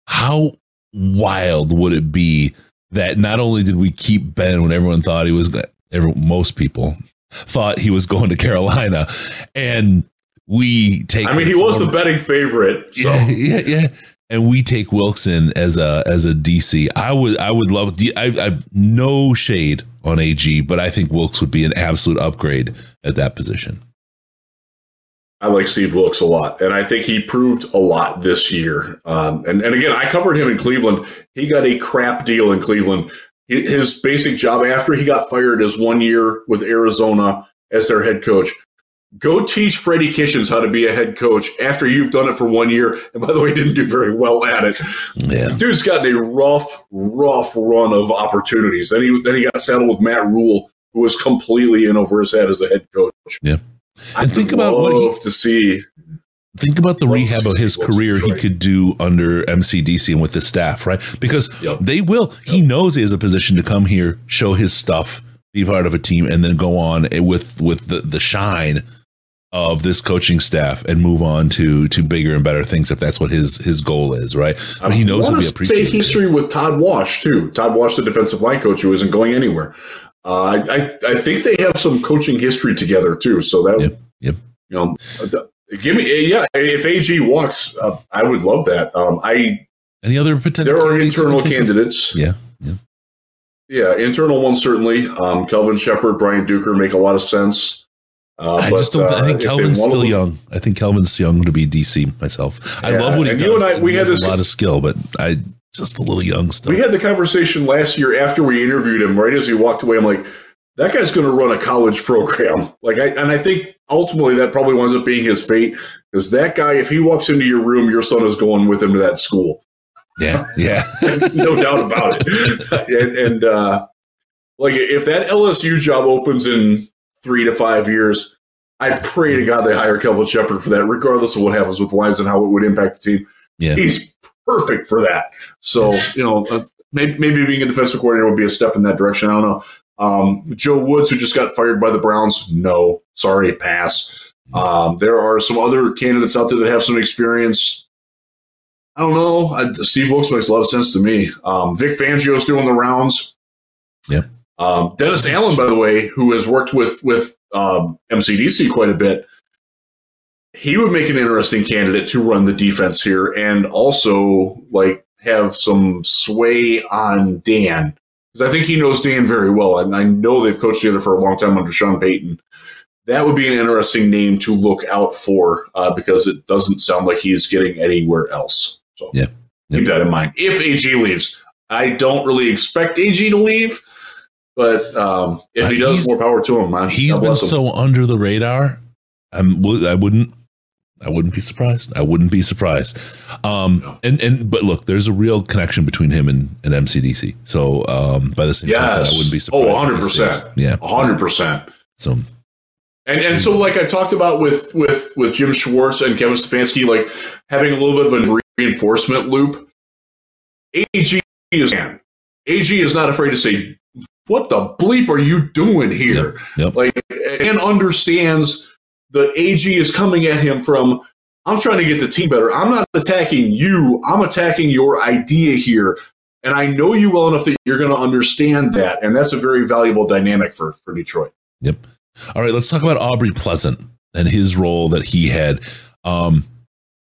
how wild would it be that not only did we keep Ben when everyone thought he was every, most people thought he was going to Carolina and we take I mean, he was the betting favorite. *laughs* So yeah, yeah, yeah. And we take Wilson as a as a DC. I would I would love I I no shade on AG, but I think Wilks would be an absolute upgrade at that position. I like Steve Wilks a lot, and I think he proved a lot this year. Um, and and again, I covered him in Cleveland. He got a crap deal in Cleveland. His basic job after he got fired is one year with Arizona as their head coach. Go teach Freddie Kitchens how to be a head coach after you've done it for one year. And by the way, didn't do very well at it. Yeah. Dude's gotten a rough, rough run of opportunities. Then he then he got saddled with Matt Rhule, who was completely in over his head as a head coach. Yeah. I'd And think about what he- love to see. Think about the rehab of his career he could do under MCDC and with the staff, right? Because Yep. they will. He knows he has a position to come here, show his stuff, be part of a team, and then go on with with the, the shine of this coaching staff and move on to to bigger and better things if that's what his his goal is, right? But he knows he'll be wanna say history with Todd Wash too. Todd Wash, the defensive line coach, who isn't going anywhere. Uh, I, I I think they have some coaching history together too. So that Yep, yep. you know, give me yeah. If AG walks, uh, I would love that. Um, I Any other potential? there are internal candidates. Yeah, yeah. Yeah, internal ones certainly. Um, Kelvin Sheppard, Brian Duker make a lot of sense. Uh, I but, just don't. I uh, think Kelvin's still to- young. I think Kelvin's young to be DC myself. I Yeah, love what he does. you and I- we he had has this- a lot of skill, but I just a little young still. We had the conversation last year after we interviewed him. Right as he walked away, I'm like, that guy's going to run a college program. *laughs* Like, I and I think ultimately that probably winds up being his fate because that guy, if he walks into your room, your son is going with him to that school. yeah, yeah. *laughs* no doubt about it. *laughs* and and uh, like, if that LSU job opens in three to five years, I pray to God they hire Kelvin Sheppard for that, regardless of what happens with the Lions and how it would impact the team. Yeah. He's perfect for that. So, you know, uh, maybe, maybe being a defensive coordinator would be a step in that direction. I don't know. Um, Joe Woods, who just got fired by the Browns, no, sorry, pass. Um, there are some other candidates out there that have some experience. I don't know. I, Steve Wilks makes a lot of sense to me. Um, Vic Fangio's doing the rounds. Yep. Um, Dennis Allen, by the way, who has worked with with um, MCDC quite a bit, he would make an interesting candidate to run the defense here, and also like have some sway on Dan because I think he knows Dan very well, and I know they've coached together for a long time under Sean Payton. That would be an interesting name to look out for uh, because it doesn't sound like he's getting anywhere else. So Yeah. keep that in mind. If AG leaves, I don't really expect AG to leave, but um, if he does, more power to him, man. He's been him. so under the radar. I'm. I wouldn't. I wouldn't be surprised. I wouldn't be surprised. Um, and and but look, there's a real connection between him and, and MCDC. So um, by the same token, Yes. I wouldn't be surprised. Oh, 100%. Yeah. hundred percent. So And and so like I talked about with with with Jim Schwartz and Kevin Stefanski, like having a little bit of a reinforcement loop. AG is man. AG is not afraid to say, "What the bleep are you doing here?" Yep. Like and understands the AG is coming at him from. I'm trying to get the team better. I'm not attacking you. I'm attacking your idea here. And I know you well enough that you're going to understand that. And that's a very valuable dynamic for, for Detroit. Yep. All right, let's talk about Aubrey Pleasant and his role that he had. Um,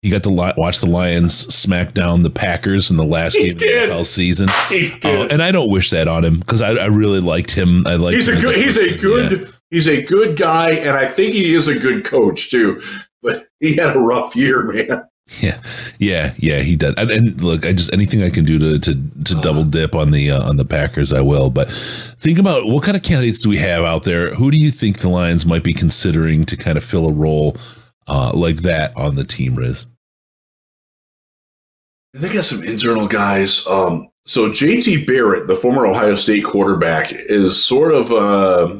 he got to li- watch the Lions smack down the Packers in the last He game of the NFL season, He Uh, and I don't wish that on him because I, I really liked him. I like he's a good he's a good he's a good guy and i think he is a good coach too but he had a rough year man Yeah, yeah, yeah. He did. And, and look, I just anything I can do to to, to double dip on the uh, on the Packers, I will. But think about what kind of candidates do we have out there? Who do you think the Lions might be considering to kind of fill a role uh, like that on the team, Riz? They got some internal guys um so jt barrett the former ohio state quarterback is sort of uh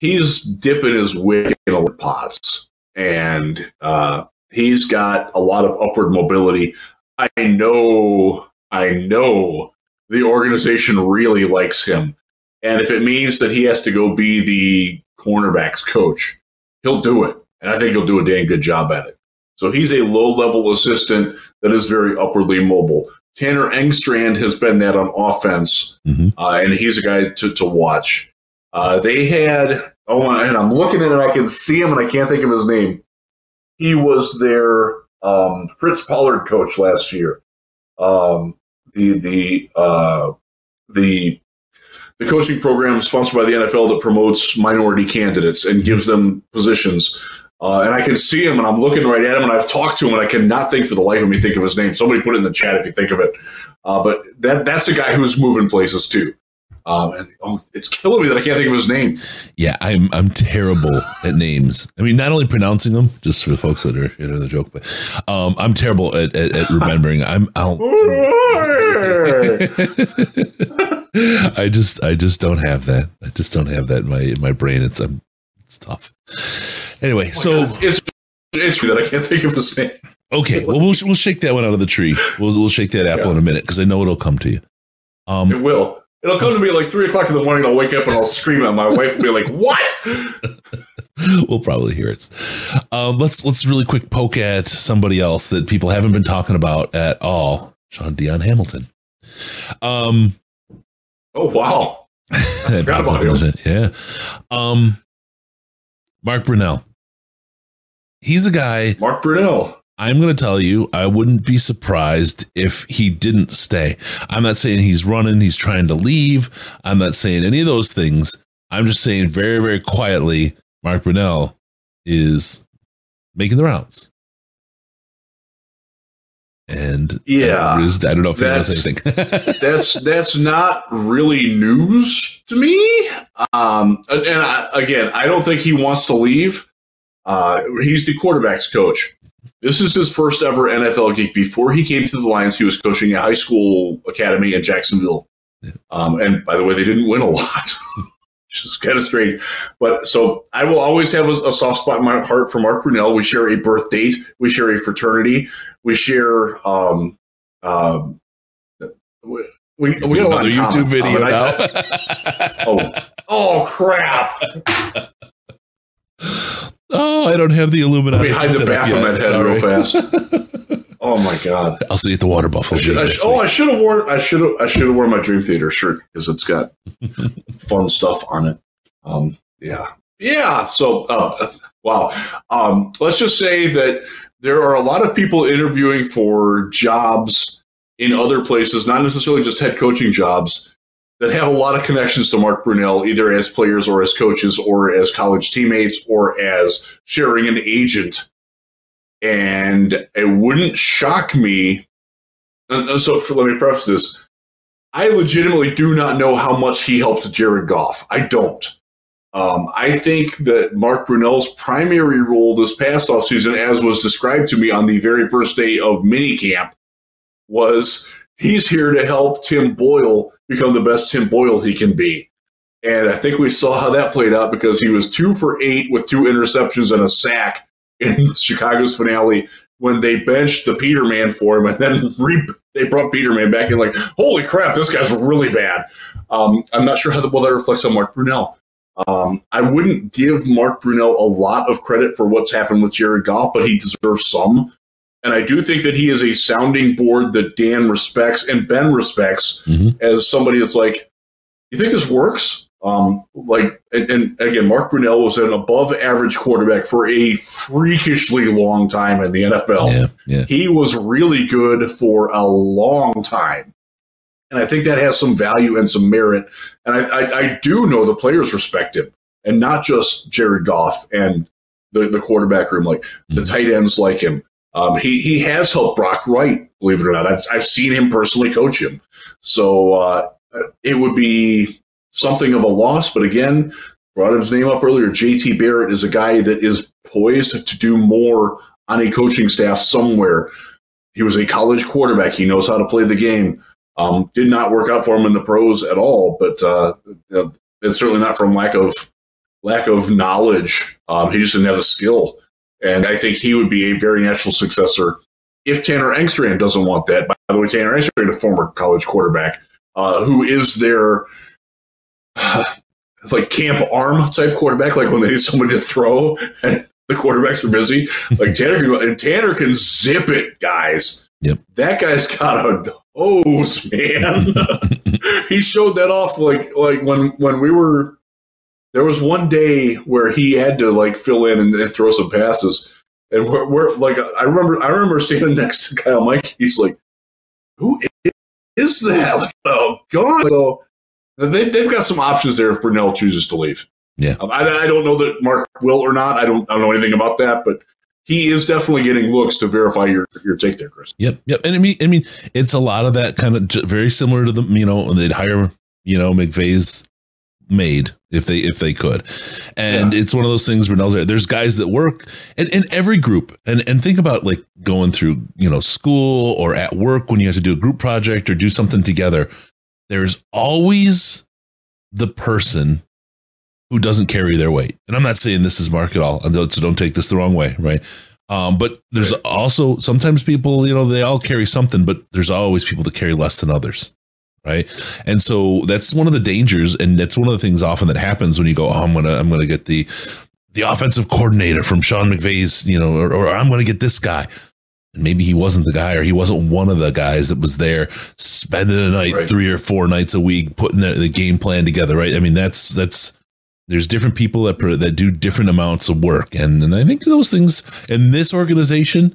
he's dipping his wig in a pots. And uh he's got a lot of upward mobility. I know i know the organization really likes him. And if it means that he has to go be the cornerbacks coach he'll do it. And i think he'll do a dang good job at it. So he's a low level assistant that is very upwardly mobile. Tanner Engstrand has been that on offense, Mhm. uh, and he's a guy to, to watch. Uh, they had, oh, and I'm looking at it, I can see him, and I can't think of his name. He was their um, Fritz Pollard coach last year. Um, the the uh, the the coaching program sponsored by the NFL that promotes minority candidates and gives them positions. Uh, and I can see him, and I'm looking right at him, and I've talked to him, and I cannot think for the life of me think of his name. Somebody put it in the chat if you think of it. Uh, but that that's a guy who's moving places too. Um, and oh, it's killing me that I can't think of his name. Yeah, I'm I'm terrible at names. I mean, not only pronouncing them, just for the folks that are you know the joke, but um, I'm terrible at, at, at remembering. I'm I'll, *laughs* *laughs* I just I just don't have that. I just don't have that in my in my brain. It's um, it's tough. Anyway, so it's it's true that I can't think of his name. okay, well we'll we'll shake that one out of the tree. We'll we'll shake that apple Yeah. in a minute because I know it'll come to you. It Um, will. It'll come to me at like three o'clock in the morning. I'll wake up and I'll scream at my wife and be like, "What?" *laughs* we'll probably hear it. Um, let's let's really quick poke at somebody else that people haven't been talking about at all. Shaun Dion Hamilton. Um, Oh wow! *laughs* forgot about him. Yeah. Um, Mark Brunell. He's a guy. Mark Brunell. I'm going to tell you, I wouldn't be surprised if he didn't stay. I'm not saying he's running, he's trying to leave. I'm not saying any of those things. I'm just saying very, very quietly, Mark Brunell is making the rounds. And Yeah, I don't know if he knows that's- anything. *laughs* that's that's not really news to me. Um, and and I, again, I don't think he wants to leave. Uh, he's the quarterbacks coach. This is his first ever NFL gig. Before he came to the Lions, he was coaching a high school academy in Jacksonville. Um, and by the way, they didn't win a lot, *laughs* which is kind of strange. But so I will always have a, a soft spot in my heart for Mark Brunell. We share a birth date, we share a fraternity, we share. Um, um, we, we, we got a lot in YouTube video and I- now. oh, oh crap! *laughs* oh, I don't have the Illuminati. Let me hide the Baphomet head real fast. *laughs* Oh my god! I'll see you at the Water Buffalo. I should, I should, oh. I should have worn. I should have. I should have worn my Dream Theater shirt because it's got *laughs* fun stuff on it. Um, yeah, yeah. So, uh, wow. Um, let's just say that there are a lot of people interviewing for jobs in other places, not necessarily just head coaching jobs, that have a lot of connections to Mark Brunell, either as players or as coaches or as college teammates or as sharing an agent. And it wouldn't shock me. So, for, let me preface this. I legitimately do not know how much he helped Jared Goff. I don't. Um, I think that Mark Brunell's primary role this past offseason, as was described to me on the very first day of minicamp, was he's here to help Tim Boyle become the best Tim Boyle he can be. And I think we saw how that played out because he was two for eight with two interceptions and a sack in *laughs* Chicago's finale when they benched the Peterman for him and then *laughs* re- they brought Peterman back in like, holy crap, this guy's really bad. Um, I'm not sure how the, well that reflects on Mark Brunell. Um, I wouldn't give Mark Brunell a lot of credit for what's happened with Jared Goff, but he deserves some. And I do think that he is a sounding board that Dan respects and Ben respects Mhm. as somebody that's like, you think this works? Um, like, and, and again, Mark Brunell was an above average quarterback for a freakishly long time in the NFL. Yeah, yeah. He was really good for a long time. And I think that has some value and some merit. And I, I, I do know the players respect him and not just Jared Goff and the, the quarterback room, like the Mhm. tight ends like him. Um, he, he has helped Brock Wright, believe it or not. I've, I've seen him personally coach him. So uh, it would be something of a loss. But again, brought his name up earlier. JT Barrett is a guy that is poised to do more on a coaching staff somewhere. He was a college quarterback. He knows how to play the game. Um, did not work out for him in the pros at all, but uh, it's certainly not from lack of lack of knowledge. Um, he just didn't have the skill, and I think he would be a very natural successor if Tanner Engstrand doesn't want that. By the way, Tanner Engstrand, a former college quarterback, uh, who is their *sighs* like camp arm type quarterback, like when they need somebody to throw *laughs* and the quarterbacks are busy. *laughs* Like Tanner can and Tanner can zip it, guys. Yep. That guy's got a hose, man. *laughs* he showed that off like like when when we were there was one day where he had to like fill in and, and throw some passes. And we're, we're like I remember I remember standing *laughs* next to Kyle Mike. He's like, Who is, that? Like, oh god. So they, they've got some options there if Brunell chooses to leave. Yeah. Um, I, I don't know that Mark will or not. I don't I don't know anything about that, but he is definitely getting looks to verify your your take there, Chris. Yep, yep. And I mean, I mean, it's a lot of that kind of very similar to the you know they'd hire you know, McVay's made if they if they could. And it's one of those things where Nels- there's guys that work and in every group and and think about like going through, you know, school or at work when you have to do a group project or do something together. There's always the person who doesn't carry their weight. And I'm not saying this is Mark at all, so don't take this the wrong way, right? Um, but there's also sometimes people, you know, they all carry something, but there's always people that carry less than others right? And so that's one of the dangers and that's one of the things often that happens when you go oh i'm gonna i'm gonna get the the offensive coordinator from sean mcvay's you know or, or i'm gonna get this guy. And maybe he wasn't the guy or he wasn't one of the guys that was there spending a night Right. three or four nights a week putting the, the game plan together right? I mean that's that's there's different people that that do different amounts of work and and i think those things in this organization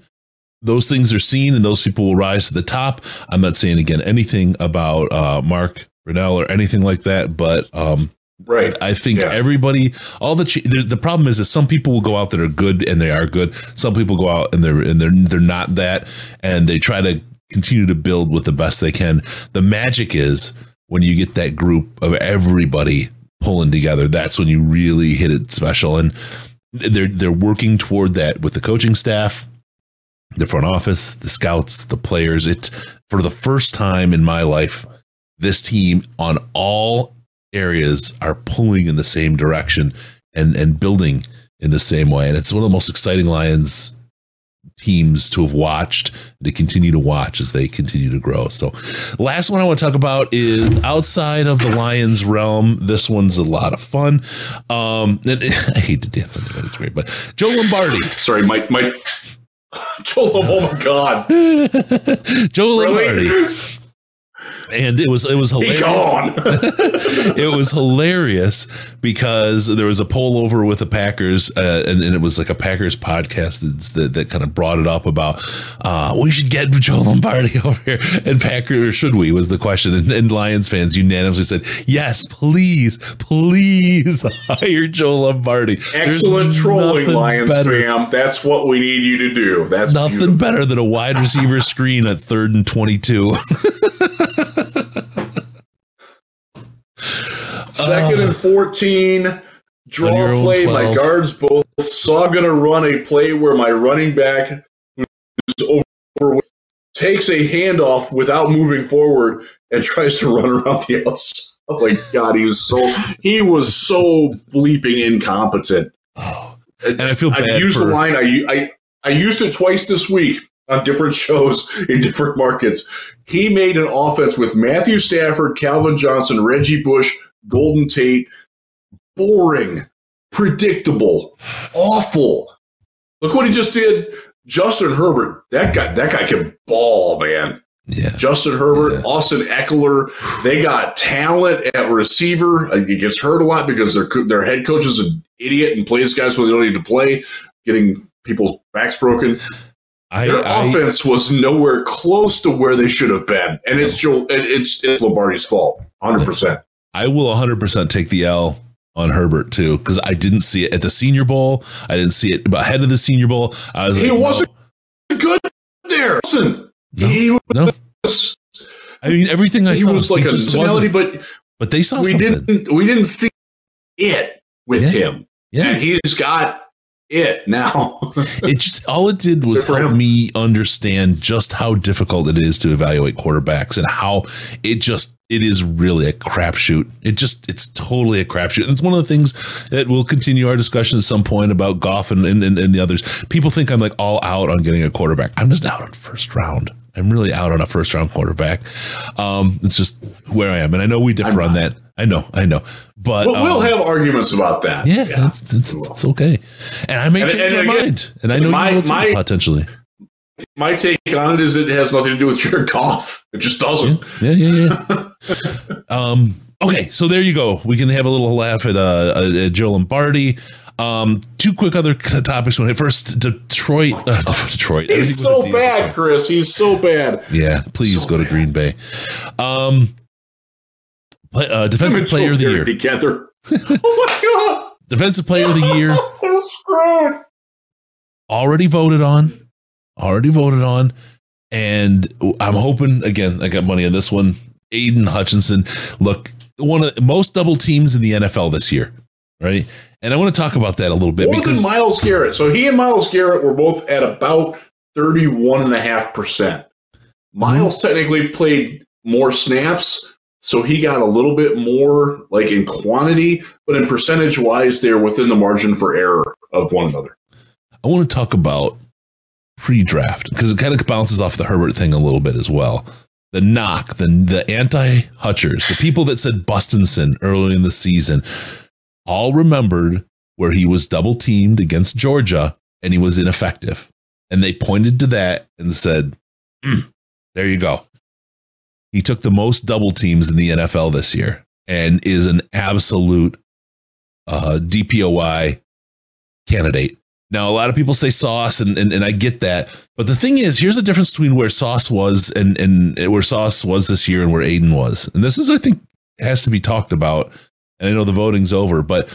those things are seen and those people will rise to the top. I'm not saying again anything about uh, Mark Brunell or anything like that, but um, Right. I think Yeah. everybody, all the the problem is that some people will go out that are good and they are good. Some people go out and they're and they're they're not that, and they try to continue to build with the best they can. The magic is when you get that group of everybody pulling together. That's when you really hit it special, and they're they're working toward that with the coaching staff the front office, the scouts, the players. It's for the first time in my life, this team on all areas are pulling in the same direction and and building in the same way. And it's one of the most exciting Lions teams to have watched to continue to watch as they continue to grow. So last one I want to talk about is outside of the Lions realm. This one's a lot of fun. Um and *laughs* I hate to dance on it, but it's great. But Joe Lombardi. Sorry, Mike. Mike. *laughs* Joel, oh my God. Joe Lombardi. Really? *laughs* and it was it was hilarious. *laughs* it was hilarious because there was a poll over with the Packers, uh, and, and it was like a Packers podcast that's- that, that kind of brought it up about uh, we should get Joe Lombardi *laughs* over here, and Packer should we was the question, and, and Lions fans unanimously said yes, please, please *laughs* hire Joe Lombardi. There's Excellent trolling, Lions better- fam. That's what we need you to do. That's Nothing beautiful. better than a wide receiver screen at third and twenty-two. Second and uh, 14. Draw play. My guards both saw going to run a play where my running back over takes a handoff without moving forward and tries to run around the outside. Oh my god, he was so he was so bleeping incompetent. and I feel bad I've used for the line. I, I I used it twice this week on different *laughs* shows in different markets. He made an offense with Matthew Stafford, Calvin Johnson, Reggie Bush, Golden Tate. Boring, predictable, awful. Look what he just did. Justin Herbert. That guy. That guy can ball, man. yeah. Justin Herbert, Yeah. Austin Ekeler. They got talent at receiver. Uh, it gets hurt a lot because their their head coach is an idiot and plays guys when they don't need to play, getting people's backs broken. I, Their I, offense was nowhere close to where they should have been, and it's Joe. and It's it's Lombardi's fault, hundred percent. I will 100% take the L on Herbert too because I didn't see it at the Senior Bowl. I didn't see it ahead of the Senior Bowl. I was He like, wasn't good there. Listen, No, he no. was I mean, everything I he saw was like a personality, but But they saw we something. didn't we didn't see it with Yeah. him, yeah, and he's got it now. *laughs* it just all it did was help me understand just how difficult it is to evaluate quarterbacks and how it just it is really a crapshoot. It just it's totally a crapshoot. And it's one of the things that we'll continue our discussion at some point about Goff and, and, and, and the others. People think I'm like all out on getting a quarterback. I'm just out on first round. I'm really out on a first round quarterback. Um, it's just where I am, and I know we differ on that. I know, I know, but we'll um, have arguments about that. yeah, It's, it's, it's okay, and I may And- change and my again, mind, and I know my- you will my- potentially. My take on it is it has nothing to do with your golf. It just doesn't. Yeah, yeah, yeah. *laughs* um, okay, so there you go. We can have a little laugh at uh, at Joe Lombardi. Um, two quick other topics. When first, Detroit, uh, *laughs* Detroit. He's so a D is bad, Chris. He's so bad. Yeah, please So go to. Green Bay. Um, play, uh, defensive player of the year. Together. *laughs* oh my god! Defensive player of the year. *laughs* I'm screwed. already voted on, already voted on, and I'm hoping again. I got money on this one. Aidan Hutchinson. Look, one of the most double teams in the NFL this year, right? And I want to talk about that a little bit More because than Myles Garrett. So he and Myles Garrett were both at about 31.5%. Myles technically played more snaps, so he got a little bit more like in quantity, but in percentage wise, they're within the margin for error of one another. I want to talk about pre-draft because it kind of bounces off the Herbert thing a little bit as well. The knock, the the anti Hutchers, the people that said Bustinson early in the season, all remembered where he was double teamed against Georgia and he was ineffective, and they pointed to that and said, "Mm, "There you go." He took the most double teams in the NFL this year and is an absolute uh, DPOY candidate. Now, a lot of people say Sauce, and, and, and I get that. But the thing is, here's the difference between where Sauce was and, and where Sauce was this year and where Aidan was. And this is, I think, has to be talked about. And I know the voting's over, but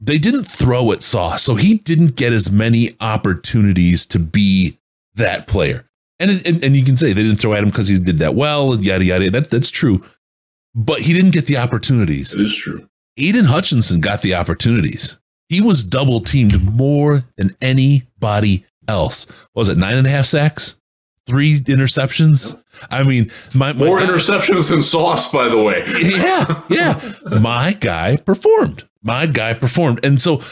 they didn't throw at Sauce. So he didn't get as many opportunities to be that player. And, and, and you can say they didn't throw at him because he did that well, yada, yada. That, that's true. But he didn't get the opportunities. It is true. Aidan Hutchinson got the opportunities. He was double teamed more than anybody else. What was it nine and a half sacks, three interceptions? I mean, my, my More guy- interceptions than Sauce, by the way. *laughs* Yeah, yeah. my guy performed. My guy performed, and so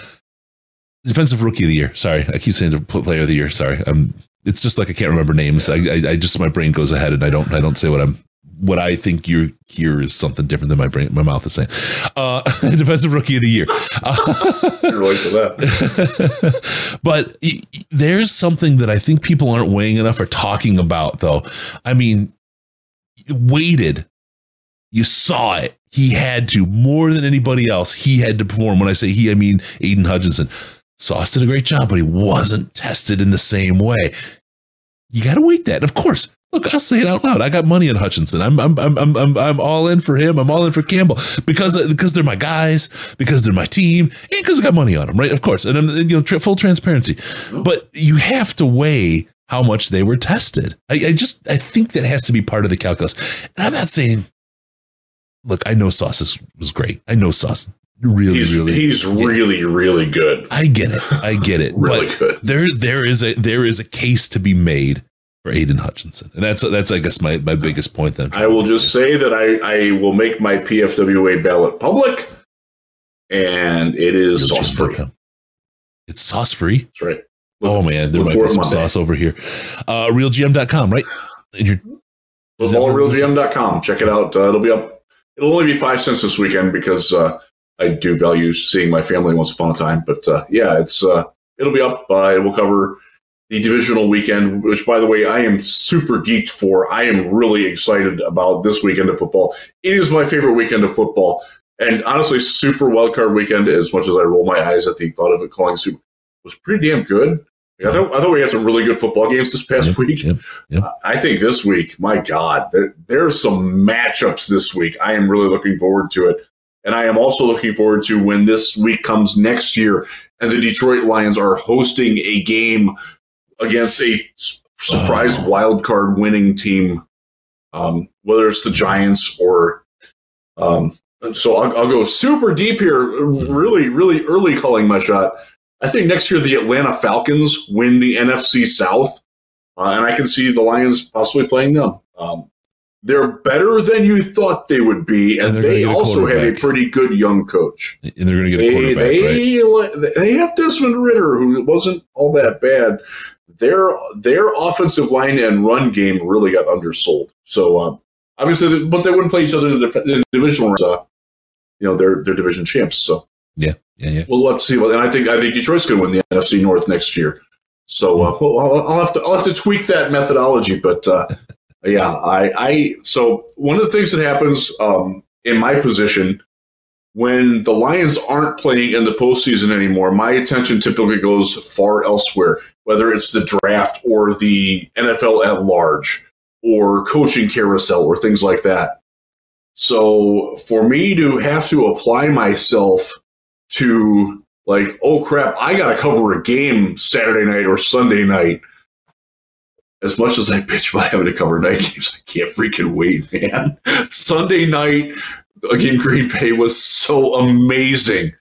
defensive rookie of the year. Sorry, I keep saying the player of the year. Sorry, um, it's just like I can't remember names. I, I, I just my brain goes ahead, and I don't, I don't say what I'm what I think you hear is something different than my brain, my mouth is saying. Uh, *laughs* defensive rookie of the year. I relate to that. *laughs* but there's something that I think people aren't weighing enough or talking about, though. I mean, waited. you saw it. He had to more than anybody else. He had to perform. When I say he, I mean Aidan Hutchinson. Sauce did a great job, but he wasn't tested in the same way. You got to weight that, of course. Look, I'll say it out loud. I got money on Hutchinson. I'm I'm I'm I'm I'm, I'm all in for him. I'm all in for Campbell because because they're my guys, because they're my team, and because I got money on them, right? Of course, and I'm you know tra- full transparency. But you have to weigh how much they were tested. I, I just I think that has to be part of the calculus. And I'm not saying, look, I know Sauce is, was great. I know Sauce really He's, really he's really, really good. I get it. I get it. *laughs* Really but good. there there is a there is a case to be made for Aidan Hutchinson. And that's that's I guess my, my biggest point then. I will just say that I, I will make my PFWA ballot public, and it is sauce free. It's sauce free. That's right. Oh man, there might be some sauce over here. Uh realgm.com, right? And you're Is that where- FootballRealGM.com. Check it out. Uh, it'll be up. It'll only be five cents this weekend because uh, I do value seeing my family once upon a time. But uh, yeah, it's uh, it'll be up. Uh, it will cover the divisional weekend, which, by the way, I am super geeked for. I am really excited about this weekend of football. It is my favorite weekend of football, and honestly, super wild card weekend. As much as I roll my eyes at the thought of it calling super, was pretty damn good. I thought, I thought we had some really good football games this past Yep, week. yep. I think this week, my God, there, there's some matchups this week. I am really looking forward to it. And I am also looking forward to when this week comes next year and the Detroit Lions are hosting a game against a surprise Oh. wild card winning team, um, whether it's the Giants or. Um, so I'll, I'll go super deep here, really, really early calling my shot. I think next year the Atlanta Falcons win the NFC South, uh, and I can see the Lions possibly playing them. Um, they're better than you thought they would be, and, And they get a also have a pretty good young coach. and they're gonna get a They quarterback, right? they they have Desmond Ridder, who wasn't all that bad. Their their offensive line and run game really got undersold. So uh, obviously, but they wouldn't play each other in the, dif- in the divisional rounds. Uh, you know, they're they're division champs. So Yeah, yeah. yeah. we'll have to see. And I think I think Detroit's going to win the NFC North next year. So uh, well, I'll, I'll have to I'll have to tweak that methodology. But uh, *laughs* yeah, I I so one of the things that happens um, in my position when the Lions aren't playing in the postseason anymore, my attention typically goes far elsewhere, whether it's the draft or the NFL at large or coaching carousel or things like that. So for me to have to apply myself to like, oh crap, I got to cover a game Saturday night or Sunday night. As much as I bitch about having to cover night games, I can't freaking wait, man. Sunday night, again Green Bay was so amazing.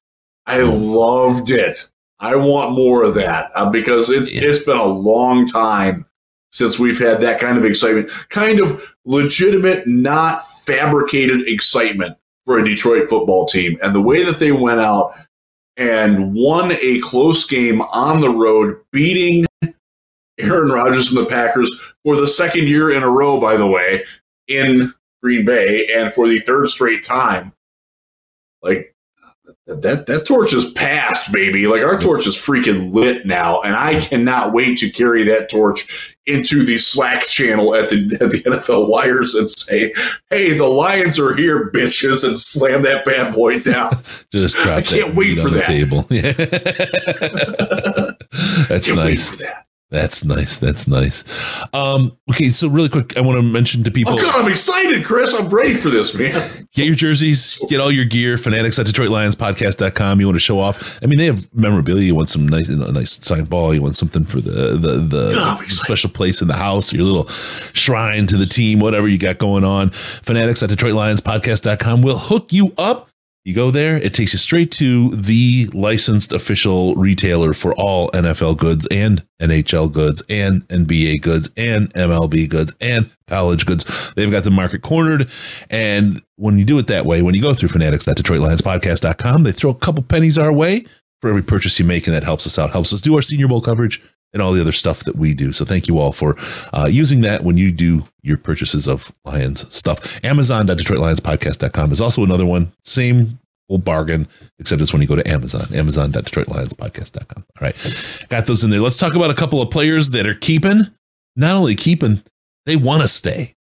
I loved it. I want more of that uh, because it's Yeah. it's been a long time since we've had that kind of excitement, kind of legitimate, not fabricated excitement for a Detroit football team. And the way that they went out and won a close game on the road, beating Aaron Rodgers and the Packers for the second year in a row, by the way, in Green Bay, and for the third straight time. Like that that torch is passed, baby. Like our torch is freaking lit now, and I cannot wait to carry that torch into the Slack channel at the at the NFL wires and say, "Hey, the Lions are here, bitches!" and slam that bad boy down. *laughs* Just drop I can't that wait for on the that. table. *laughs* *laughs* That's Can't wait nice. for that. That's nice. That's nice. Um, okay, so really quick, I want to mention to people Oh God, I'm excited, Chris. I'm ready for this, man. get your jerseys, get all your gear, fanatics at DetroitLionsPodcast.com. You want to show off. I mean, they have memorabilia. You want some nice, you know, a nice signed ball. You want something for the the, the special place in the house, your little shrine to the team, whatever you got going on. Fanatics at DetroitLionsPodcast.com will hook you up. You go there, it takes you straight to the licensed official retailer for all NFL goods and NHL goods and NBA goods and MLB goods and college goods. They've got the market cornered. And when you do it that way, when you go through fanatics at DetroitLionsPodcast.com, they throw a couple pennies our way for every purchase you make, and that helps us out, helps us do our Senior Bowl coverage and all the other stuff that we do. So thank you all for uh, using that when you do your purchases of Lions stuff. Amazon.DetroitLionsPodcast.com is also another one. Same old bargain, except it's when you go to Amazon. Amazon.DetroitLionsPodcast.com. All right. Got those in there. Let's talk about a couple of players that are keeping, not only keeping, they want to stay.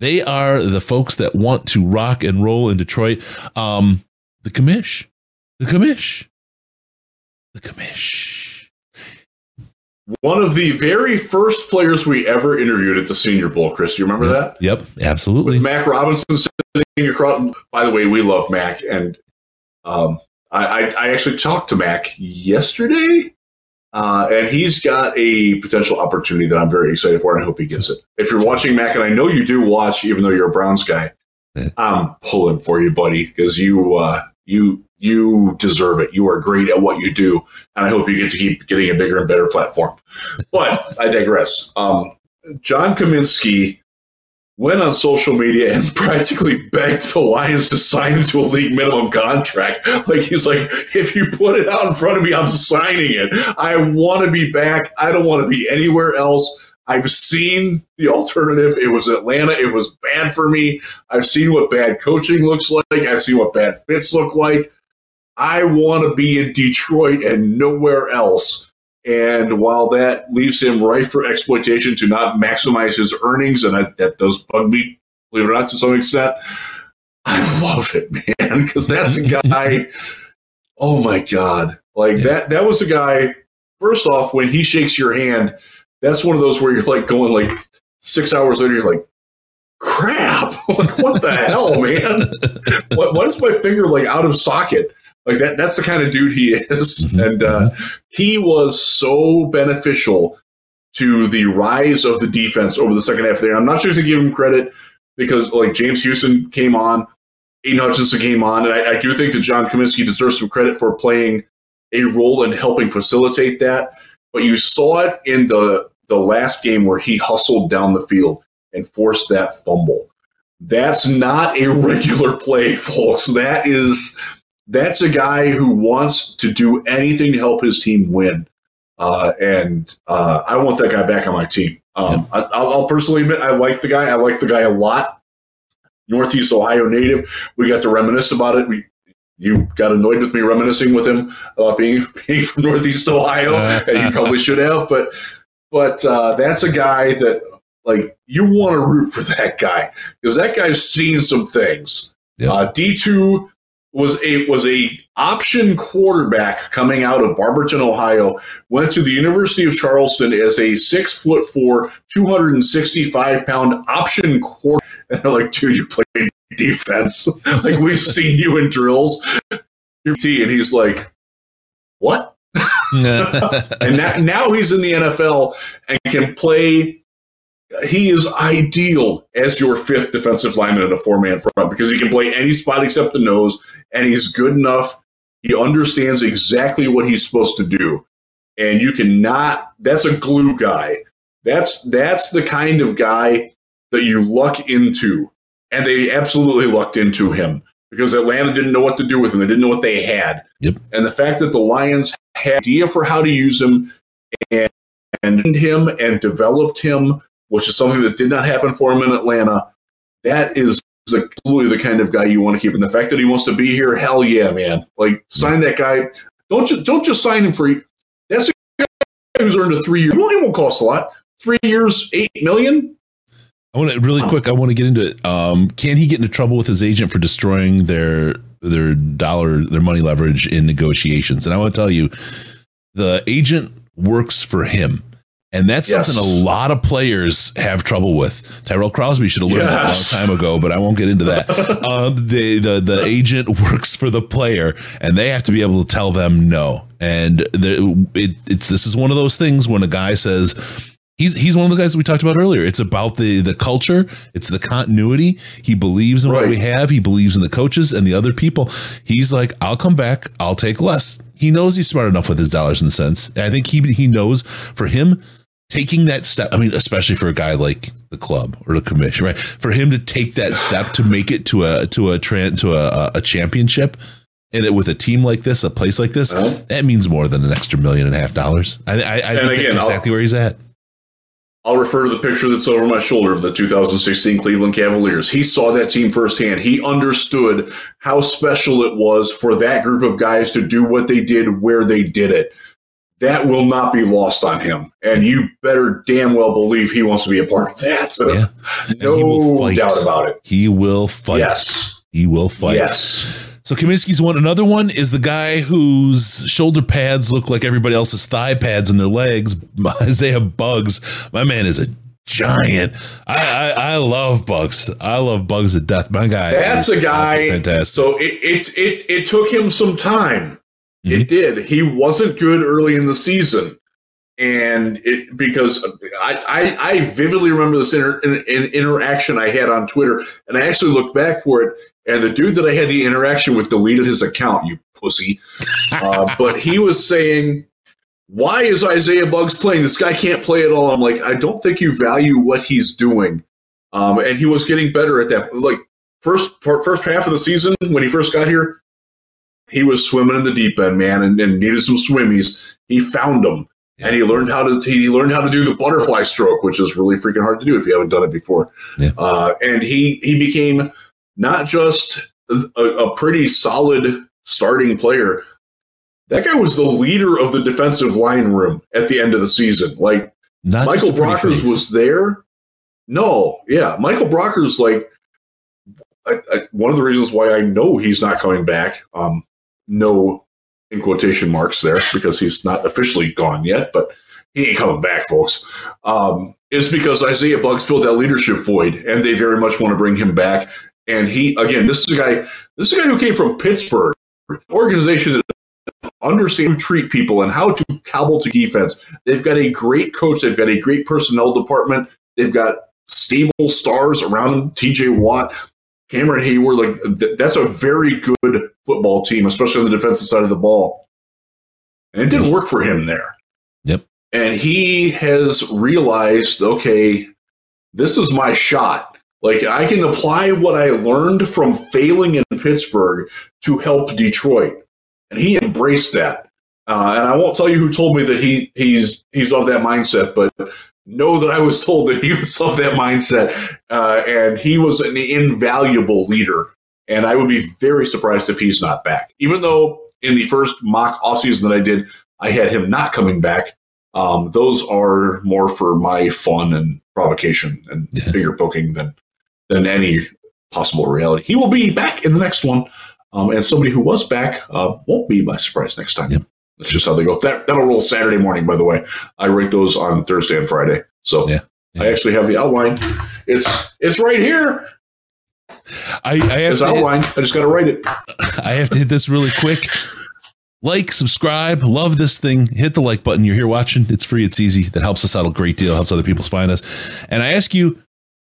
They are the folks that want to rock and roll in Detroit. Um, the commish. The commish. The commish. One of the very first players we ever interviewed at the Senior Bowl, Chris. Do you remember that? Yep, absolutely. With Mac Robinson sitting across. By the way, we love Mac, and um, I, I, I actually talked to Mac yesterday, uh, and he's got a potential opportunity that I'm very excited for, and I hope he gets it. If you're watching Mac, and I know you do watch, even though you're a Browns guy, Yeah. I'm pulling for you, buddy, because you uh, you you deserve it. You are great at what you do, and I hope you get to keep getting a bigger and better platform. But *laughs* I digress. Um, John Cominsky went on social media and *laughs* practically begged the Lions to sign him to a league minimum contract. Like he's like, if you put it out in front of me, I'm signing it. I want to be back. I don't want to be anywhere else. I've seen the alternative. It was Atlanta. It was bad for me. I've seen what bad coaching looks like. I've seen what bad fits look like. I want to be in Detroit and nowhere else. And while that leaves him ripe for exploitation to not maximize his earnings, and that, that does bug me, believe it or not, to some extent, I love it, man, *laughs* because that's a guy. *laughs* oh my god, like that. That was a guy. First off, when he shakes your hand, that's one of those where you're like going like six hours later, you're like, crap, *laughs* like what the hell, man? Why, why is my finger like out of socket? Like that. That's the kind of dude he is, *laughs* Mhm. and uh, he was so beneficial to the rise of the defense over the second half there. I'm not sure to give him credit because like James Houston came on, Aidan Hutchinson came on, and I, I do think that John Cominsky deserves some credit for playing a role in helping facilitate that. But you saw it in the the last game where he hustled down the field and forced that fumble. That's not a *laughs* regular play, folks. That is that's a guy who wants to do anything to help his team win. Uh, and uh, I want that guy back on my team. Um, I, I'll, I'll personally admit I like the guy. I like the guy a lot. Northeast Ohio native. We got to reminisce about it. We you got annoyed with me reminiscing with him about being *laughs* being from Northeast Ohio, and *laughs* you probably should have. But but uh, that's a guy that like you want to root for that guy because that guy's seen some things. Yep. Uh, D two was a was a option quarterback coming out of Barberton, Ohio. Went to the University of Charleston as a six foot four, two hundred and sixty five pound option quarterback. *laughs* And they're like, dude, you play defense. *laughs* like we've seen you in drills. Your *laughs* T, and he's like, what? and now, now he's in the NFL and can play he is ideal as your fifth defensive lineman in a four man front because he can play any spot except the nose, and he's good enough. He understands exactly what he's supposed to do, and you cannot. That's a glue guy. That's that's the kind of guy that you luck into, and they absolutely lucked into him because Atlanta didn't know what to do with him. They didn't know what they had, Yep. and the fact that the Lions had an idea for how to use him and and him and developed him, which is something that did not happen for him in Atlanta. That is absolutely the kind of guy you want to keep. And the fact that he wants to be here, hell yeah, man! Like sign that guy. Don't just don't just sign him for. That's a guy who's earned a three year. Well, it won't cost a lot. Three years, eight million. I want to really quick. I want to get into it. Um, can he get into trouble with his agent for destroying their their dollar their money leverage in negotiations? And I want to tell you, the agent works for him. And that's Yes. something a lot of players have trouble with. Tyrell Crosby should have learned Yes. that a long time ago, but I won't get into that. *laughs* um, the, the the agent *laughs* works for the player, and they have to be able to tell them no. And the, it, it's this is one of those things when a guy says, He's he's one of the guys we talked about earlier. It's about the the culture. It's the continuity. He believes in what we have. He believes in the coaches and the other people. He's like, I'll come back. I'll take less. He knows he's smart enough with his dollars and cents. And I think he he knows for him taking that step. I mean, especially for a guy like the club or the commission, right? For him to take that step to make it to a to a tran to a, a championship. And it, with a team like this, a place like this, Uh-huh. that means more than an extra million and a half dollars. I, I, I think again, that's I'll- exactly where he's at. I'll refer to the picture that's over my shoulder of the 2016 Cleveland Cavaliers. He saw that team firsthand. He understood how special it was for that group of guys to do what they did where they did it. That will not be lost on him. And you better damn well believe he wants to be a part of that. Yeah. And he will *laughs* no doubt about it. He will fight. Yes. He will fight. Yes. So Cominsky's one. Another one is the guy whose shoulder pads look like everybody else's thigh pads in their legs. *laughs* Isaiah Buggs. My man is a giant. I, I, I love Buggs. I love Buggs to death. My guy. That's is a guy. Fantastic. So it, it it it took him some time. Mhm. It did. He wasn't good early in the season, and it because I I, I vividly remember this inter, in, in interaction I had on Twitter, and I actually looked back for it, and the dude that I had the interaction with deleted his account. You pussy. Uh, *laughs* but he was saying. Why is Isaiah Buggs playing? This guy can't play at all. I'm like, I don't think you value what he's doing. Um, and he was getting better at that. Like first part, first half of the season when he first got here, he was swimming in the deep end, man, and, and needed some swimmies. He found them, and he learned how to he learned how to do the butterfly stroke, which is really freaking hard to do if you haven't done it before. Yeah. Uh, and he he became not just a, a pretty solid starting player. That guy was the leader of the defensive line room at the end of the season. Like Not Michael Brockers was there. No, yeah, Michael Brockers like I, I, one of the reasons why I know he's not coming back. Um, no, in quotation marks there because he's not officially gone yet, but he ain't coming back, folks. Um, is because Isaiah Buggs filled that leadership void, and they very much want to bring him back. And he again, this is a guy. This is a guy who came from Pittsburgh, an organization that understands how to treat people and how to cobble to defense. They've got a great coach. They've got a great personnel department. They've got stable stars around them. T.J. Watt, Cameron Heyward. Like th- that's a very good football team, especially on the defensive side of the ball. And it didn't work for him there. Yep. And he has realized, okay, this is my shot. Like I can apply what I learned from failing in Pittsburgh to help Detroit, and he embraced that. Uh, and I won't tell you who told me that he he's he's of that mindset, but know that I was *laughs* told that he was of that mindset, uh, and he was an invaluable leader. And I would be very surprised if he's not back. Even though in the first mock offseason that I did, I had him not coming back. Um, those are more for my fun and provocation and Yeah. finger poking than than any possible reality. He will be back in the next one, um, and somebody who was back uh, won't be my surprise next time. Yep. That's just how they go. That that'll roll Saturday morning, by the way. I rate those on Thursday and Friday. So Yeah. I actually have the outline. It's it's right here. I, I have It's to hit, outline. I just got to write it. I have to hit this really quick. like, subscribe, love this thing. Hit the like button. You're here watching. It's free. It's easy. That helps us out a great deal. Helps other people find us. And I ask you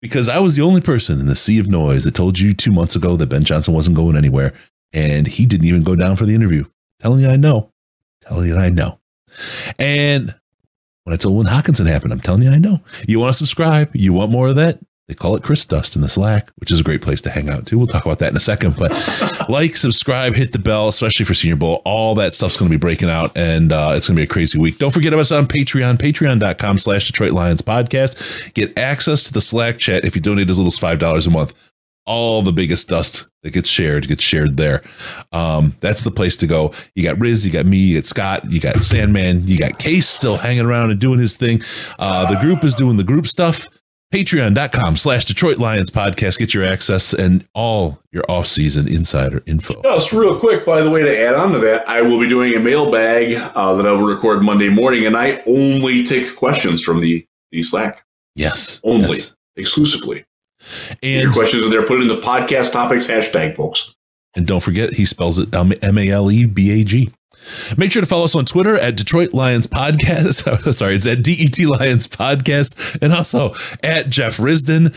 because I was the only person in the sea of noise that told you two months ago that Ben Johnson wasn't going anywhere, and he didn't even go down for the interview. Telling you I know. Telling you I know. And when I told when Hockenson happened, I'm telling you I know. You want to subscribe? You want more of that? They call it Chris Dust in the Slack, which is a great place to hang out too. We'll talk about that in a second. But *laughs* like, subscribe, hit the bell, especially for Senior Bowl. All that stuff's going to be breaking out, and uh, it's going to be a crazy week. Don't forget about us on Patreon, patreon.com slash Detroit Lions podcast. Get access to the Slack chat if you donate as little as $5 a month. All the biggest dust that gets shared gets shared there. Um, that's the place to go. You got Riz, you got me, you got Scott, you got Sandman, you got Case still hanging around and doing his thing. Uh, the group is doing the group stuff patreon.com slash detroit lions podcast get your access and all your off-season insider info Just real quick, by the way, to add on to that, I will be doing a mailbag uh, that I will record Monday morning, and I only take questions from the, the Slack. yes Only. yes. Exclusively. Your questions in there, put it in the podcast topics hashtag, folks. and don't forget he spells it um, m-a-l-e-b-a-g Make sure to follow us on Twitter at Detroit Lions Podcast. *laughs* Oh, sorry, it's at DET Lions Podcast and also at Jeff Risdon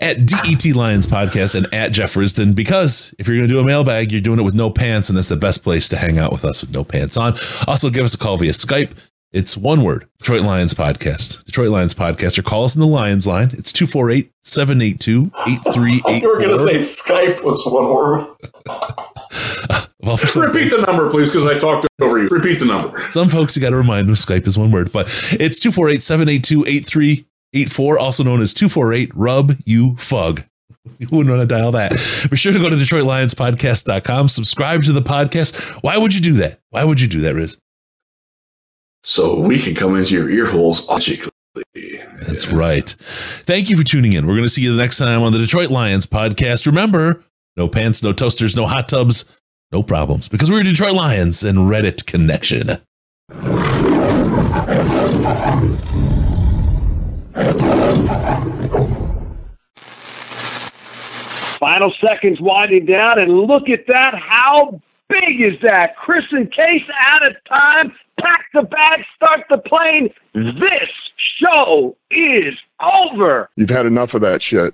at DET Lions Podcast and at Jeff Risdon. Because if you're going to do a mailbag, you're doing it with no pants, and that's the best place to hang out with us with no pants on. Also, give us a call via Skype. It's one word Detroit Lions Podcast. Detroit Lions Podcast, or call us in the Lions line. It's 248 782 You were going to say Skype was one word. *laughs* Well, Repeat the number, please, because I talked over you. Repeat the number. Some folks, you got to remind them Skype is one word, but it's 248 782 8384, also known as 248 Rub You Fug. *laughs* You wouldn't want to dial that. Be sure to go to DetroitLionsPodcast.com, subscribe to the podcast. Why would you do that? Why would you do that, Riz? So we can come into your ear holes logically. That's right. Thank you for tuning in. We're going to see you the next time on the Detroit Lions podcast. Remember, no pants, no toasters, no hot tubs, no problems, because we're Detroit Lions and Reddit Connection. Final seconds winding down, and look at that. How big is that? Chris and Case out of time. Pack the bag, start the plane. This show is over. You've had enough of that shit.